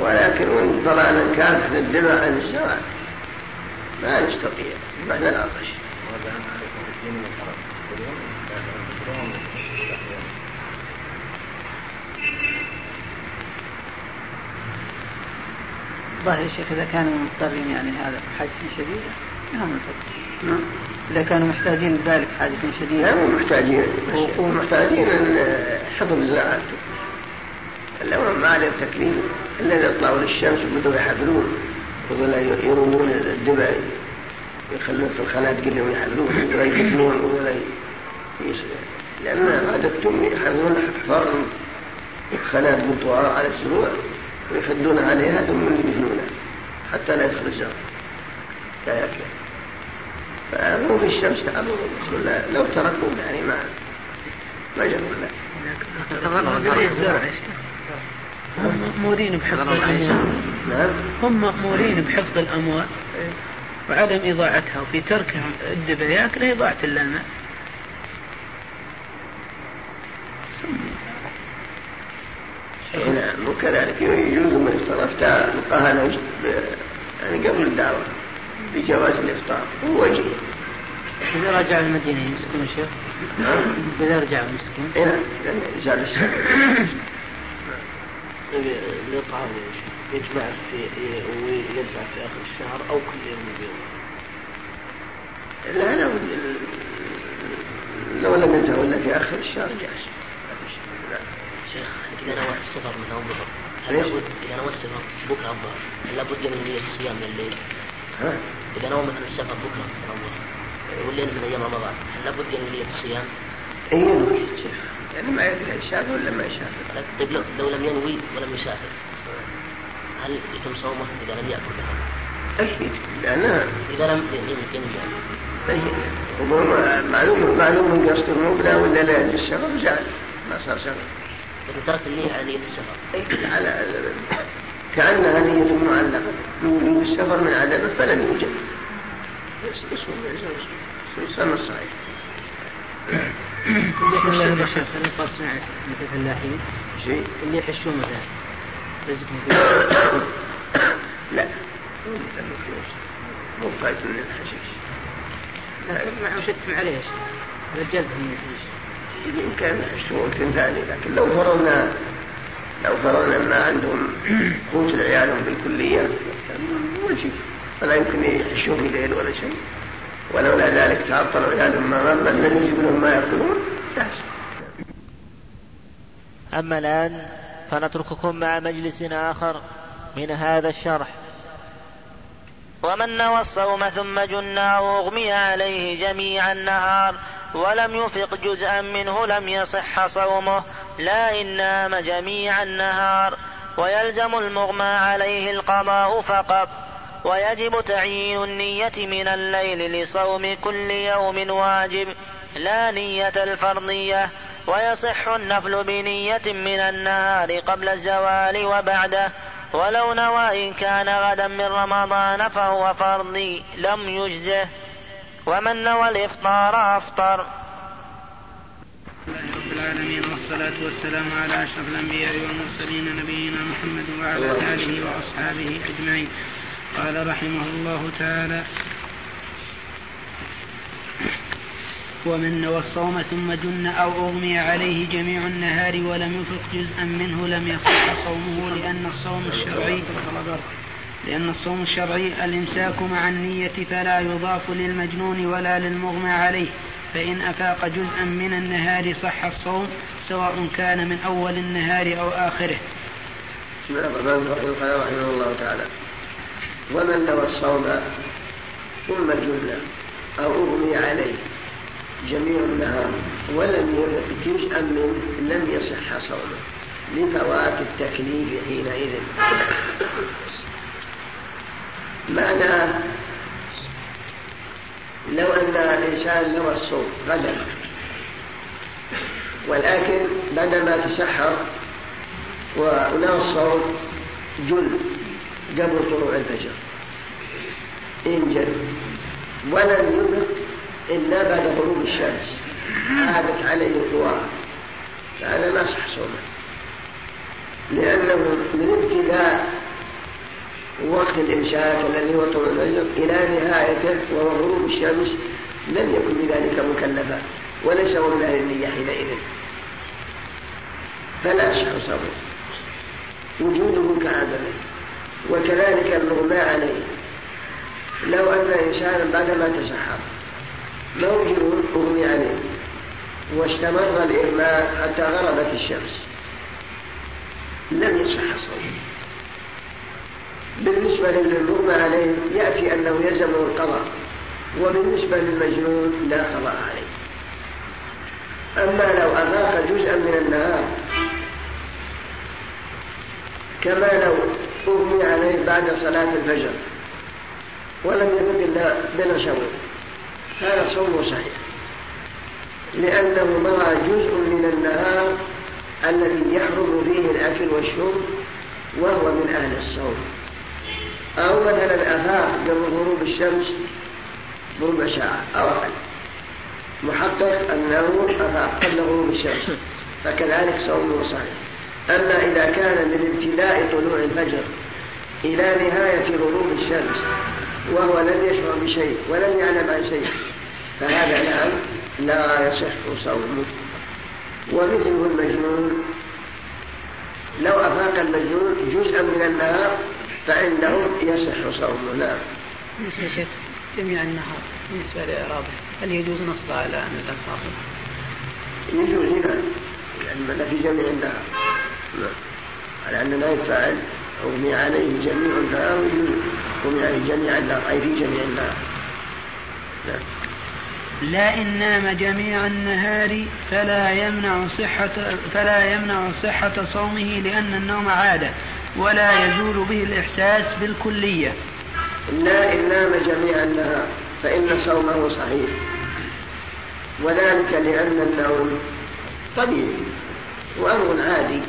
ولكن وإن طلعنا نكافح الدماء عن الزرع ما نستطيع بعد العطش الظاهر يا شيخ إذا كانوا مضطرين يعني هذا حاجة شديدة الفطر إذا كانوا محتاجين لذلك حاجة شديدة لا مو محتاجين. محتاجين حفظ زراعته لو ما تكليف إلا يطلعوا للشمس وبدوا يحفلون ولا يرمون الدبع يخلون في الخنادق اللي يحفلون ولا يدفنون ولا لأن عادتهم يحفلون حفار خنادق طوال على الزروع ويخدون عليها ثم يدفنونها حتى لا يدخل الزرع لا يأكل. فغروب الشمس تعبوا لو تركوا يعني ما ما جروا. له هم مأمورين بحفظ الأموال. نعم. هم مأمورين بحفظ الأموال. وعدم إضاعتها. وفي تركهم الدبريات لإضاعة الماء نعم. وكذلك يجوز من استرفت القهنة يعني قبل الدعوة بجواز الإفطار. هو وجه. إذا رجع المدينة يمسكون شيخ؟ نعم. إذا رجع المسكون؟ إيه نعم. زاد الشهر [coughs] الإطعام يجمع في ويجزع في آخر الشهر أو كل يوم بيوم لا لو لو لم يتولى في آخر الشهر جاز شيخ إذا نوى السفر مثلا الظهر هل لابد إذا نوى السفر بكرة الظهر هل لابد من نية الصيام من الليل؟ ها؟ إذا نوى مثلا السفر بكرة مثلا الظهر والليل من أيام رمضان هل لابد من نية الصيام؟ نوى شيخ يعني ما يدري يسافر ولا ما يسافر؟ طيب لو, لو لم ينوي ولم يسافر هل يتم صومه إذا لم يأكل أكيد لأن إذا لم ينوي معلوم معلوم قصد المبنى ولا لا السفر زاد ما صار سفر لكن ترك النية على نية السفر على كأنها نية معلقة وجود السفر من عدمه فلم يوجد اسمه يسمى الصحيح بسم الله الرحمن الرحيم. هل القص مثل الفلاحين؟ شيء اللي يحشون مثلا. رزقهم لا. مو فايت من الحشيش لا مع شتم عليه. رجال من الحشيش يمكن يحشون ثاني لكن لو فرضنا لو فرضنا ما عندهم قوت لعيالهم بالكلية وجه فلا يمكن يحشون في ليل ولا شيء. ولولا ذلك تعطلوا عيالهم ما لم يجب لهم ما يأكلون أما الآن فنترككم مع مجلس آخر من هذا الشرح. ومن نوى الصوم ثم جن أو أغمي عليه جميع النهار ولم يفق جزءا منه لم يصح صومه لا إن نام جميع النهار. ويلزم المغمى عليه القضاء فقط. ويجب تعيين النية من الليل لصوم كل يوم واجب لا نية الفرضية. ويصح النفل بنية من النهار قبل الزوال وبعده. ولو نوى إن كان غدا من رمضان فهو فرضي لم يجزه. ومن نوى الإفطار أفطر. رب العالمين والصلاة والسلام على أشرف الأنبياء والمرسلين نبينا محمد وعلى آله وأصحابه أجمعين. قال رحمه الله تعالى ومن نوى الصوم ثم جن أو أغمي عليه جميع النهار ولم يفق جزءا منه لم يصح صومه لأن الصوم الشرعي لأن الصوم الشرعي الإمساك مع النية فلا يضاف للمجنون ولا للمغمى عليه فإن أفاق جزءا من النهار صح الصوم سواء كان من أول النهار أو آخره. بسم الله الرحمن الرحيم قال رحمه الله تعالى ومن نوى الصوم ثم جن أو أغمي عليه جميع النهار ولم يرد جزءا منه لم يصح صومه لفوات التكليف حينئذ. معنى لو أن الإنسان نوى الصوم غدا ولكن بعدما تسحر ونوى الصوم جل قبل طلوع الفجر. انجل ولم يمت إلا بعد غروب الشمس. عادت عليه القوى فهذا ما صح صومه. لأنه من ابتداء وقت الإمساك الذي هو طلوع الفجر إلى نهايته وهو غروب الشمس لم يكن بذلك مكلفا وليس هو من أهل النية حينئذ. فلا يصح صومه. وجوده كعدمه. وكذلك المغمى عليه. لو أن إنسانا بعدما تسحر موجود أغمي عليه. واستمر الإغماء حتى غربت الشمس. لم يصح صومه بالنسبة للمغمى عليه يأتي أنه يلزمه القضاء. وبالنسبة للمجنون لا قضاء عليه. أما لو أذاق جزءا من النهار كما لو أغمي عليه بعد صلاة الفجر. ولم يكن إلا بنشوه هذا صوم صحيح. لأنه مضى جزء من النهار الذي يحرم فيه الأكل والشرب وهو من أهل الصوم. أو مثلا أفاق قبل غروب الشمس بربع ساعة أو أقل. محقق أنه أفاق قبل غروب الشمس. فكذلك صومه صحيح. أما إذا كان من ابتداء طلوع الفجر إلى نهاية غروب الشمس وهو لم يشعر بشيء ولم يعلم عن شيء فهذا نعم لا يصح صومه. ومثله المجنون لو أفاق المجنون جزءا من النهار فإنه يصح صومه. نعم. بالنسبة شيخ جميع النهار بالنسبة لإعرابه هل يجوز نصب على أن الأفاق يجوز نعم. لأن في جميع النهار. على أن لا يفعل أغمي عليه جميع النهار أغمي عليه جميع النهار أي في جميع النهار نعم لا إن نام جميع النهار فلا يمنع صحة فلا يمنع صحة صومه لأن النوم عادة ولا يزول به الإحساس بالكلية. لا إن نام جميع النهار فإن صومه صحيح. وذلك لأن النوم طبيعي وأمر عادي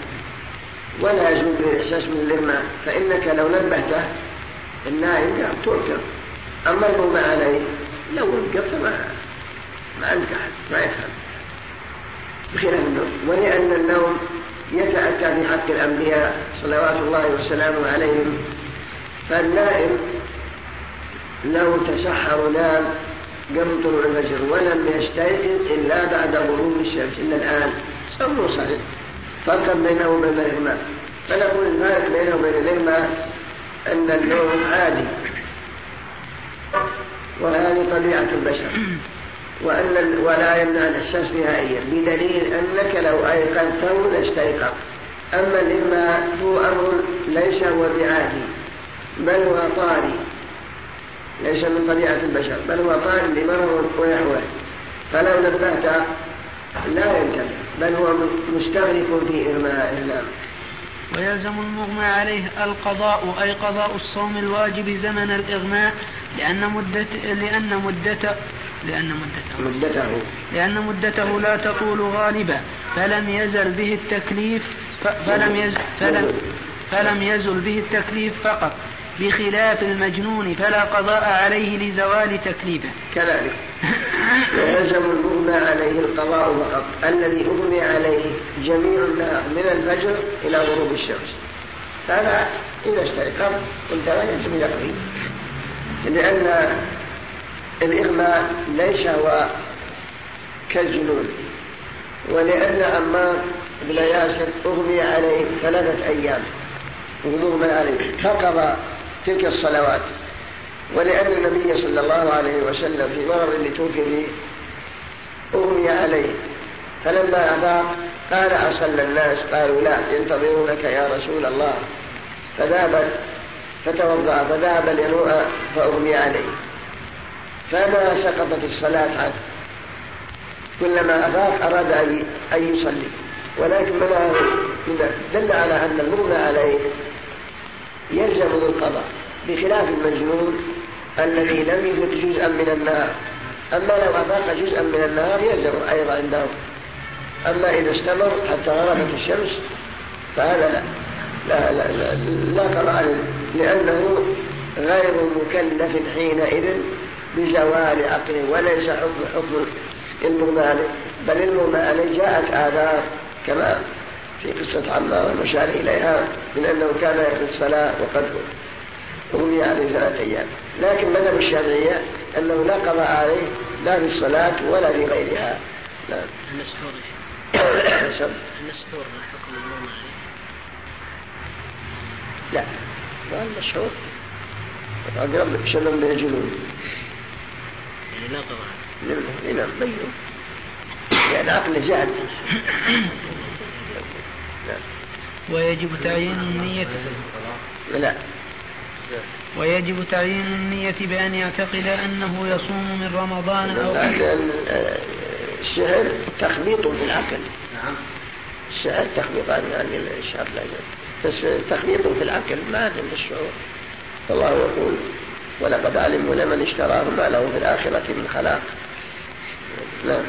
ولا به الإحساس بالإغماء فإنك لو نبهته النائم قام توكل أما المغمى عليه لو وقف ما ما عندك أحد ما يفهم. بخلاف النوم. ولأن النوم يتأتى في حق الأنبياء صلوات الله وسلامه عليهم. فالنائم لو تسحر ونام قبل طلوع الفجر ولم يستيقظ إلا بعد غروب الشمس. إلا الآن. صوم صحيح فرقا بينه وبين الإغماء فنقول الفارق بينه وبين الإغماء أن النوم عادي. وهذه طبيعة البشر. وأن ولا يمنع الإحساس نهائيا. بدليل أنك لو أيقنته لاستيقظ أما الإغماء هو أمر ليس هو بعادي بل هو طاري. ليس من طبيعة البشر بل هو طاري لمرض ونحوه. فلو نبهت لا ينتبه بل هو مستغرق في إغماء نعم ويلزم المغمى عليه القضاء أي قضاء الصوم الواجب زمن الإغماء لأن مدة لأن مدة لأن مدته. مدته. لأن مدته لا تطول غالبا فلم يزل به التكليف فلم يزل فلم فلم يزل به التكليف فقط. بخلاف المجنون فلا قضاء عليه لزوال تكليفه. كذلك. ويلزم المغمى عليه القضاء فقط. الذي أغمي عليه جميع من الفجر إلى غروب الشمس. هذا إذا استيقظ انتهى يجب يقضي. لأن الإغماء ليس هو كالجنون. ولأن أمار بن ياسر أغمي عليه ثلاثة أيام. ومغمى عليه. فقضى تلك الصلوات. ولأن النبي صلى الله عليه وسلم في مرض فيه أغمي عليه. فلما أفاق قال أصلى الناس قالوا لا ينتظرونك يا رسول الله. فذهب فتوضأ فذهب لنوء فأغمي عليه. فما سقطت الصلاة عنه. كلما أفاق أراد أن يصلي. ولكن من دل على أن المغمى عليه يلزم القضاء بخلاف المجنون الذي لم يفت جزءا من النهار. أما لو أفاق جزءا من النهار يلزم أيضا عندهم أما إذا استمر حتى غربت الشمس فهذا لا لا لا لا, لا قضاء لأنه غير مكلف حينئذ بزوال عقله وليس حكم حكم المغمى بل المغمى جاءت آثار كما في قصة عمار المشار إليها من أنه كان يقضي الصلاة وقد رمي عليه ثلاثة أيام. لكن مذهب الشافعية أنه لا قضاء عليه لا في الصلاة ولا في غيرها. نعم. المسحور [coughs] المسحور حكم المغمى لا. ما المشهور. أقرب شبه من الجنون يعني لا قضاء نعم. نعم بينه. يعني عقله جاد. [coughs] ويجب تعيين النية لا. ويجب تعيين النية بأن يعتقد أنه يصوم من رمضان أو الشعر تخبيط في العقل. نعم. الشعر تخبيط يعني الشعر لا بس تخبيط في العقل ما عند الشعور. فالله يقول ولقد علموا لمن اشتراه ما له في الآخرة من خلاق. نعم.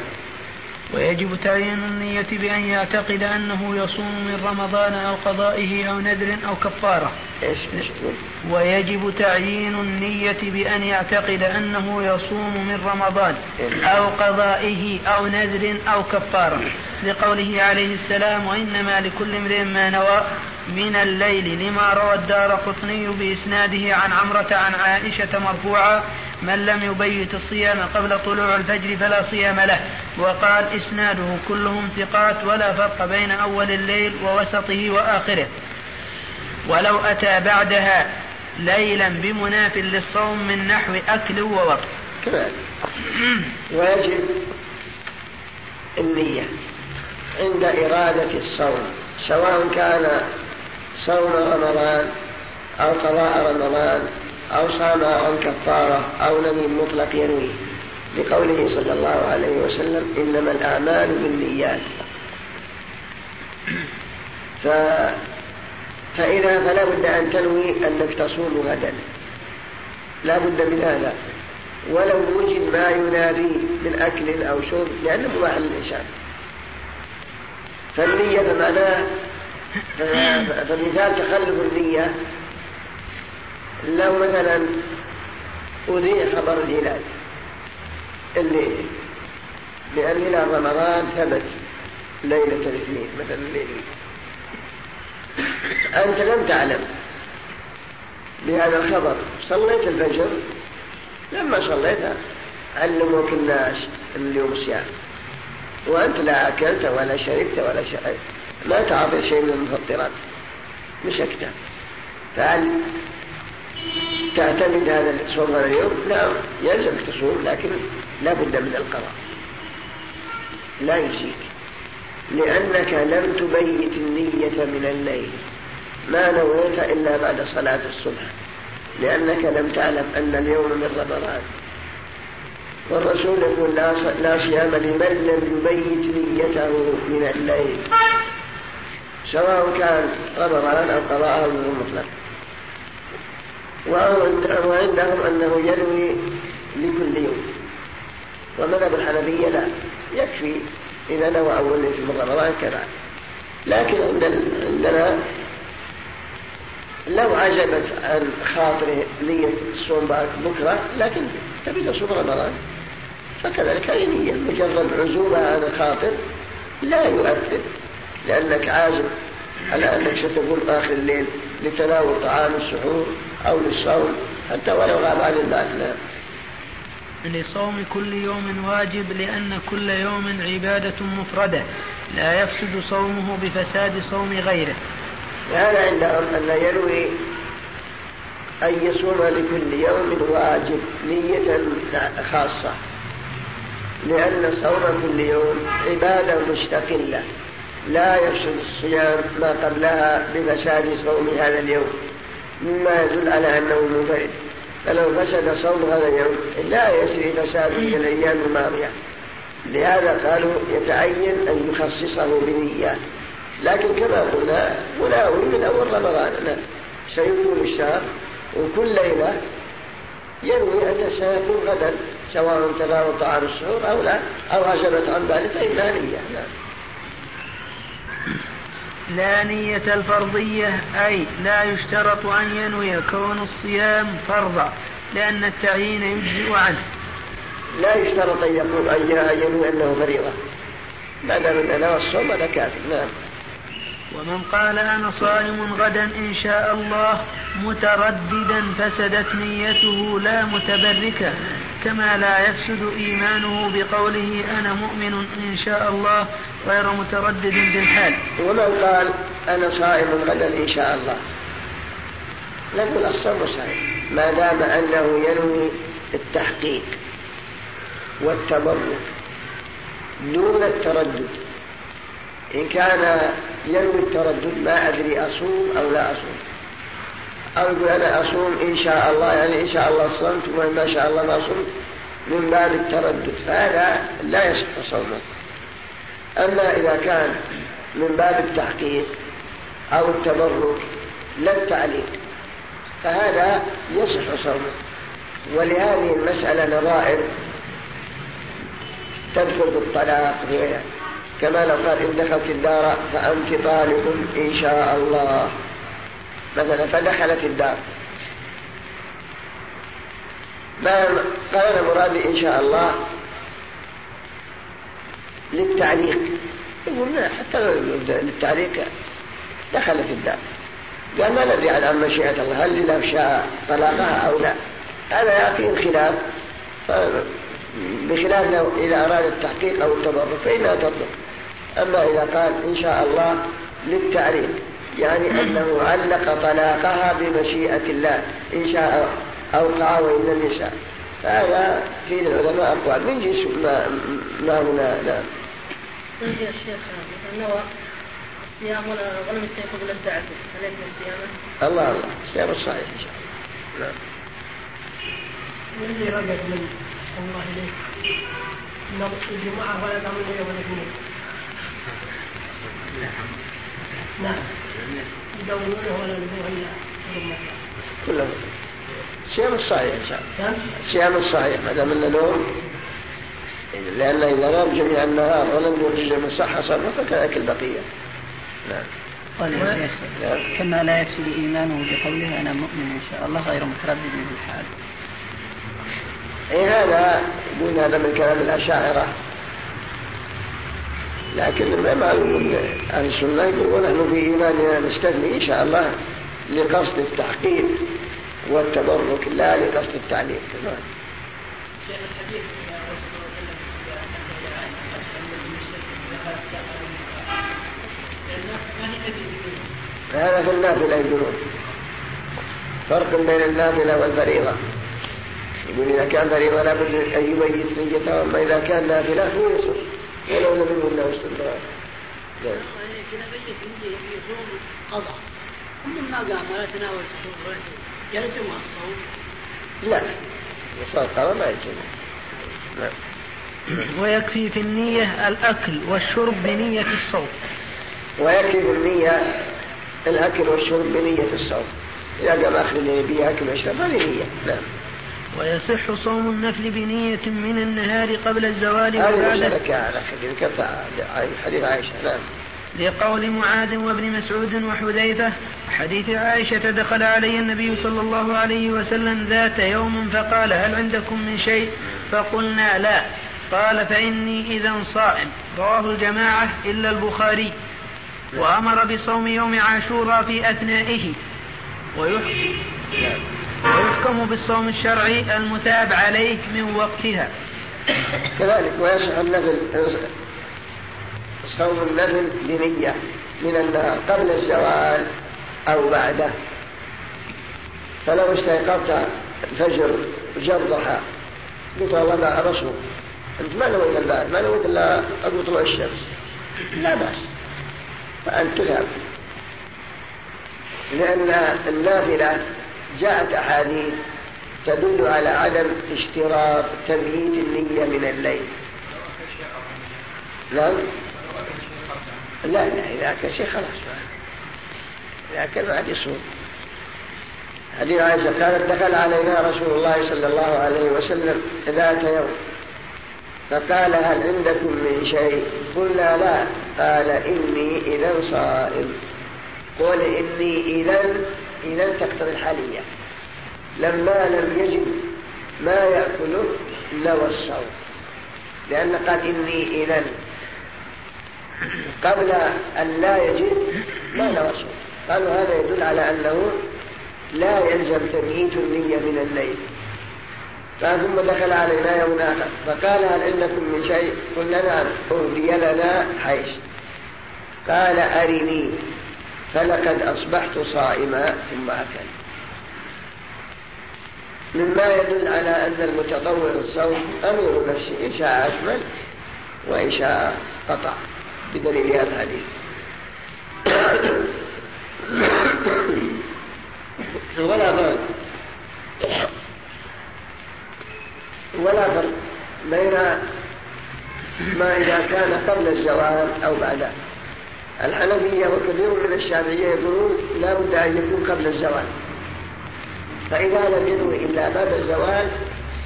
ويجب تعيين النية بأن يعتقد أنه يصوم من رمضان أو قضائه أو نذر أو كفارة. إيش ويجب تعيين النية بأن يعتقد أنه يصوم من رمضان أو قضائه أو نذر أو كفارة. لقوله عليه السلام وإنما لكل امرئ ما نوى من الليل لما روى الدار قطني بإسناده عن عمرة عن عائشة مرفوعا من لم يبيت الصيام قبل طلوع الفجر فلا صيام له. وقال إسناده كلهم ثقات ولا فرق بين أول الليل ووسطه وآخره. ولو أتى بعدها ليلا بمناف للصوم من نحو أكل ووقت. كذلك. ويجب النية عند إرادة الصوم سواء كان صوم رمضان أو قضاء رمضان أو صام عن كفارة أو لم مطلق ينوي لقوله صلى الله عليه وسلم إنما الأعمال بالنيات. ف... فإذا فلا بد أن تنوي أنك تصوم غدا. لا بد من هذا. ولو وجد ما ينادي من أكل أو شرب لأنه مباح للإنسان. فالنية بمعناه [coughs] فمثال تخلف النية لو مثلا أذيع خبر الهلال الليل لأن هلال رمضان ثبت ليلة الاثنين مثلا الليل أنت لم تعلم بهذا الخبر. صليت الفجر؟ لما صليتها علموك الناس اليوم صيام. وأنت لا أكلت ولا شربت ولا شربت ما تعطي شيء من المفطرات مسكت فهل تعتمد هذا الصوم هذا اليوم؟ نعم يلزمك تصوم لكن لا بد من القضاء لا يجزيك لأنك لم تبيت النية من الليل. ما نويت إلا بعد صلاة الصبح. لأنك لم تعلم أن اليوم من رمضان. والرسول يقول لا صيام لمن لم يبيت نيته من الليل. سواء كان رمضان أو قضاء وعندهم أنه ينوي لكل يوم. ومذهب الحنفية لا يكفي إذا نوى أول ليلة من رمضان كذا. لكن عندنا لو عجبت عن خاطره نية الصوم بعد بكرة لكن تبي تصوم رمضان. فكذلك أي نية مجرد عزومة عن الخاطر لا يؤثر لأنك عازم على أنك ستقوم آخر الليل لتناول طعام السحور. أو للصوم حتى ولو غاب عن نعم لصوم كل يوم واجب لأن كل يوم عبادة مفردة. لا يفسد صومه بفساد صوم غيره. هذا عندهم أن ينوي أن يصوم لكل يوم واجب نية خاصة. لأن صوم كل يوم عبادة مستقلة. لا يفسد الصيام ما قبلها بفساد صوم هذا اليوم. مما يدل على أنه منفرد فلو فسد صوم هذا اليوم لا يسري فساد في الأيام الماضية. لهذا قالوا يتعين أن يخصصه بنيات لكن كما قلنا مناوي من أول رمضان. سيكون الشهر وكل ليلة ينوي أن سيكون غدا سواء تناول طعام السحور أو لا أو عزمت عن ذلك فإنها نية. نعم. لا نية الفرضية أي لا يشترط أن ينوي كون الصيام فرضا لأن التعيين يجزئ عنه. لا يشترط أن يقول أن ينوي أنه فريضة. ما دام أن نوى الصوم هذا كافر نعم ومن قال أنا صائم غدا إن شاء الله مترددا فسدت نيته لا متبركة. كما لا يفسد إيمانه بقوله أنا مؤمن إن شاء الله غير متردد في الحال ومن قال أنا صائم غدا إن شاء الله. نقول الصوم صحيح ما دام أنه ينوي التحقيق والتبرك دون التردد. إن كان ينوي التردد ما أدري أصوم أو لا أصوم. أو يقول أنا أصوم إن شاء الله يعني إن شاء الله صمت وما شاء الله ما صمت من باب التردد فهذا لا يصح صومه. أما إذا كان من باب التحقيق أو التبرك لا التعليق فهذا يصح صومه. ولهذه المسألة نظائر تدخل بالطلاق كما لو قال إن دخلت الدار فأنت طالق إن شاء الله. مثلا فدخلت الدار. قال مرادي إن شاء الله للتعليق. يقول لا حتى للتعليق دخلت الدار. قال ما ندري عن مشيئة الله هل لو شاء طلاقها أو لا. هذا يقين خلاف. بخلاف لو إذا أراد التحقيق أو التبرك فإنها تطلق. أما إذا قال إن شاء الله للتعريف يعني أنه علق طلاقها بمشيئة الله إن شاء أوقع وإن لم يشاء. هذا في العلماء أقوال. من جنس ما, ما هنا؟ لا. طيب يا شيخ نوى الصيام ولم يستيقظ إلا الساعة 6 هل يكفي الصيام؟ الله الله. الصيام الصحيح إن شاء الله. نعم. والذي رجع من الله إليك؟ الجمعة ولا تعمل يوم الاثنين نعم. يدورونه ولا يدورون كلهم. صيام الصحيح إن شاء الله. صيام الصحيح ما دام انه نوم لأن إذا نام جميع النهار ولم يرجع من صحة صرفة فكذلك البقية. نعم. قال يا شيخ نعم. كما لا يفسد إيمانه بقوله أنا مؤمن إن شاء الله غير متردد في الحال اي هذا يقول هذا من كلام الأشاعرة. لكن ما معلوم أهل السنة يقول ونحن في إيماننا نستثني إن شاء الله لقصد التحقيق والتبرك لا لقصد التعليق تمام. هذا في النافلة يقولون. فرق بين النافلة والفريضة. يقول إذا كان فريضة لابد أن يميز نيته أما إذا كان نافلة هو يصل ولو لم يكن له استمرار نعم. إذا بيت يصوم قضاء ثم ما قام ولا تناول السحور يلزم الصوم لا. يصوم قضاء ما يلزم نعم. ويكفي في النية الأكل والشرب بنية الصوم ويكفي في النية الأكل والشرب بنية الصوم إذا قام آخر الليل بيأكل ويشرب هذه نية. نعم. ويصح صوم النفل بنية من النهار قبل الزوال وبعد حديث عائشة نعم. لقول معاذ وابن مسعود وحذيفة حديث عائشة دخل علي النبي صلى الله عليه وسلم ذات يوم فقال هل عندكم من شيء؟ فقلنا لا. قال فإني إذا صائم. رواه الجماعة إلا البخاري. وأمر بصوم يوم عاشوراء في أثنائه. ويحكي ويحكم بالصوم الشرعي المتاب عليه من وقتها. كذلك ويصح النفل صوم النفل بنية من النهار قبل الزوال أو بعده. فلو استيقظت الفجر جر ضحى قلت والله ما أبصر أنت ما نويت البعد ما نويت إلا قبل طلوع الشمس. لا بأس. فأنت تذهب. لأن النافلة جاءت أحاديث تدل على عدم اشتراط تمييز النية من الليل. نعم؟ لا لا إذا كان شيء خلاص. إذا كان بعد يصوم. حديث عائشة قالت دخل علينا رسول الله صلى الله عليه وسلم ذات يوم. فقال هل عندكم من شيء؟ قلنا لا. قال إني إذا صائم. قل إني إذا إذا تقتضي الحالية. لما لم يجد ما يأكله نوى الصوم لأن قال إني إذا قبل أن لا يجد ما نوى الصوم قالوا هذا يدل على أنه لا يلزم تبييت النية من الليل. ثم دخل علينا يوم آخر. فقال هل عندكم من شيء؟ قلنا نعم أهدي لنا حيث قال أرني. فلقد أصبحت صائما ثم أكل. مما يدل على أن المتطوع الصوم أمير نفسه إن شاء أكمل وإن شاء قطع بدليل هذا الحديث. ولا فرق. ولا فرق بين ما إذا كان قبل الزوال أو بعده. الحنفية وكثير من الشافعية يقولون لا بد أن يكون قبل الزوال. فإذا لم ينوي إلا بعد الزوال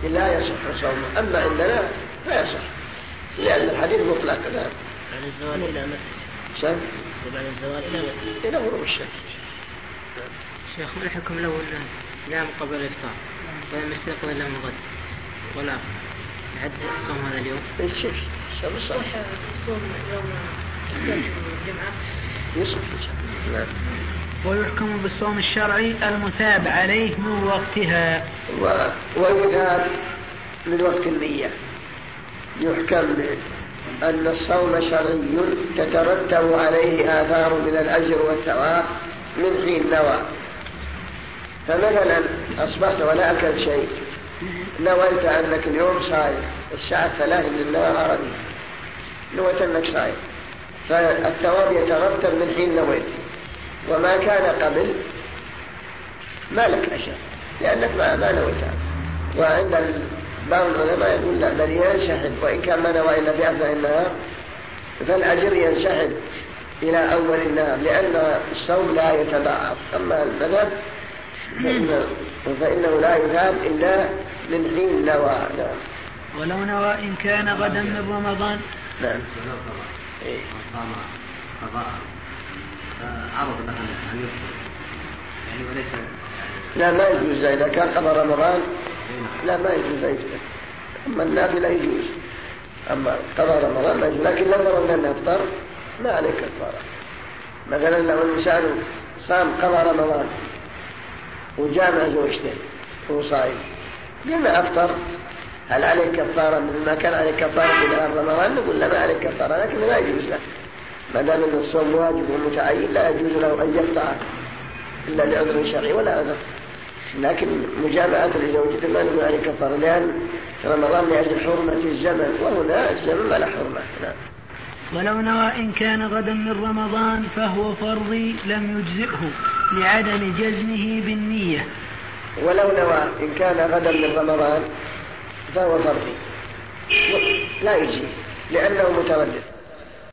لا يصح صومه. أما عندنا فيصح لأن الحديث مطلق. نعم بعد الزوال إلى متى؟ بعد الزوال إلى متى؟ إلى غروب الشمس شيخ ما الحكم لو نام قبل الإفطار؟ ولم يستيقظ إلا من غد ولا يعد صوم هذا اليوم؟ شوف شوف الصبح صح صوم يوم نعم ويحكم بالصوم الشرعي المثاب عليه من وقتها. و... ويذهب من وقت النية. يحكم أن الصوم شرعي تترتب عليه آثار من الأجر والثواب من حين نوى. فمثلا أصبحت ولا أكل شيء. نويت أنك اليوم صايم الساعة ثلاثة من عربي. نويت أنك صايم. فالثواب يترتب من حين نويت وما كان قبل ما لك أجر لأنك ما, ما نويت. وعند بعض العلماء يقول لا بل ينشحن وإن كان ما نوى إلا في أثناء النهار فالأجر ينشحن إلى أول النهار لأن الصوم لا يتبعض. أما المذهب فإنه, فإنه لا يثاب إلا من حين نوى. نعم. ولو نوى إن كان غدا من رمضان. نعم. أن لا ما يجوز إذا كان قضى رمضان لا ما يجوز أن يفطر أما النافلة يجوز. أما قضى رمضان ما يجوز. لكن لو فرضنا أنه أفطر ما عليه كفارة مثلا لو الإنسان صام قضى رمضان وجامع زوجته وهو صائم قلنا أفطر. هل عليه كفارة مثل ما كان عليه كفارة في نهار رمضان؟ نقول لا ما عليه كفارة لكن لا يجوز له. ما دام أن الصوم واجب ومتعين لا يجوز له أن يقطع إلا لعذر شرعي ولا عذر لكن مجامعة لزوجته ما نقول عليه كفارة لأن رمضان لأجل حرمة الزمن وهنا الزمن ما له حرمة. نعم. ولو نوى إن كان غدا من رمضان فهو فرضي لم يجزئه لعدم جزمه بالنية. ولو نوى إن كان غدا من رمضان فهو فرضي لا يجزي لأنه متردد.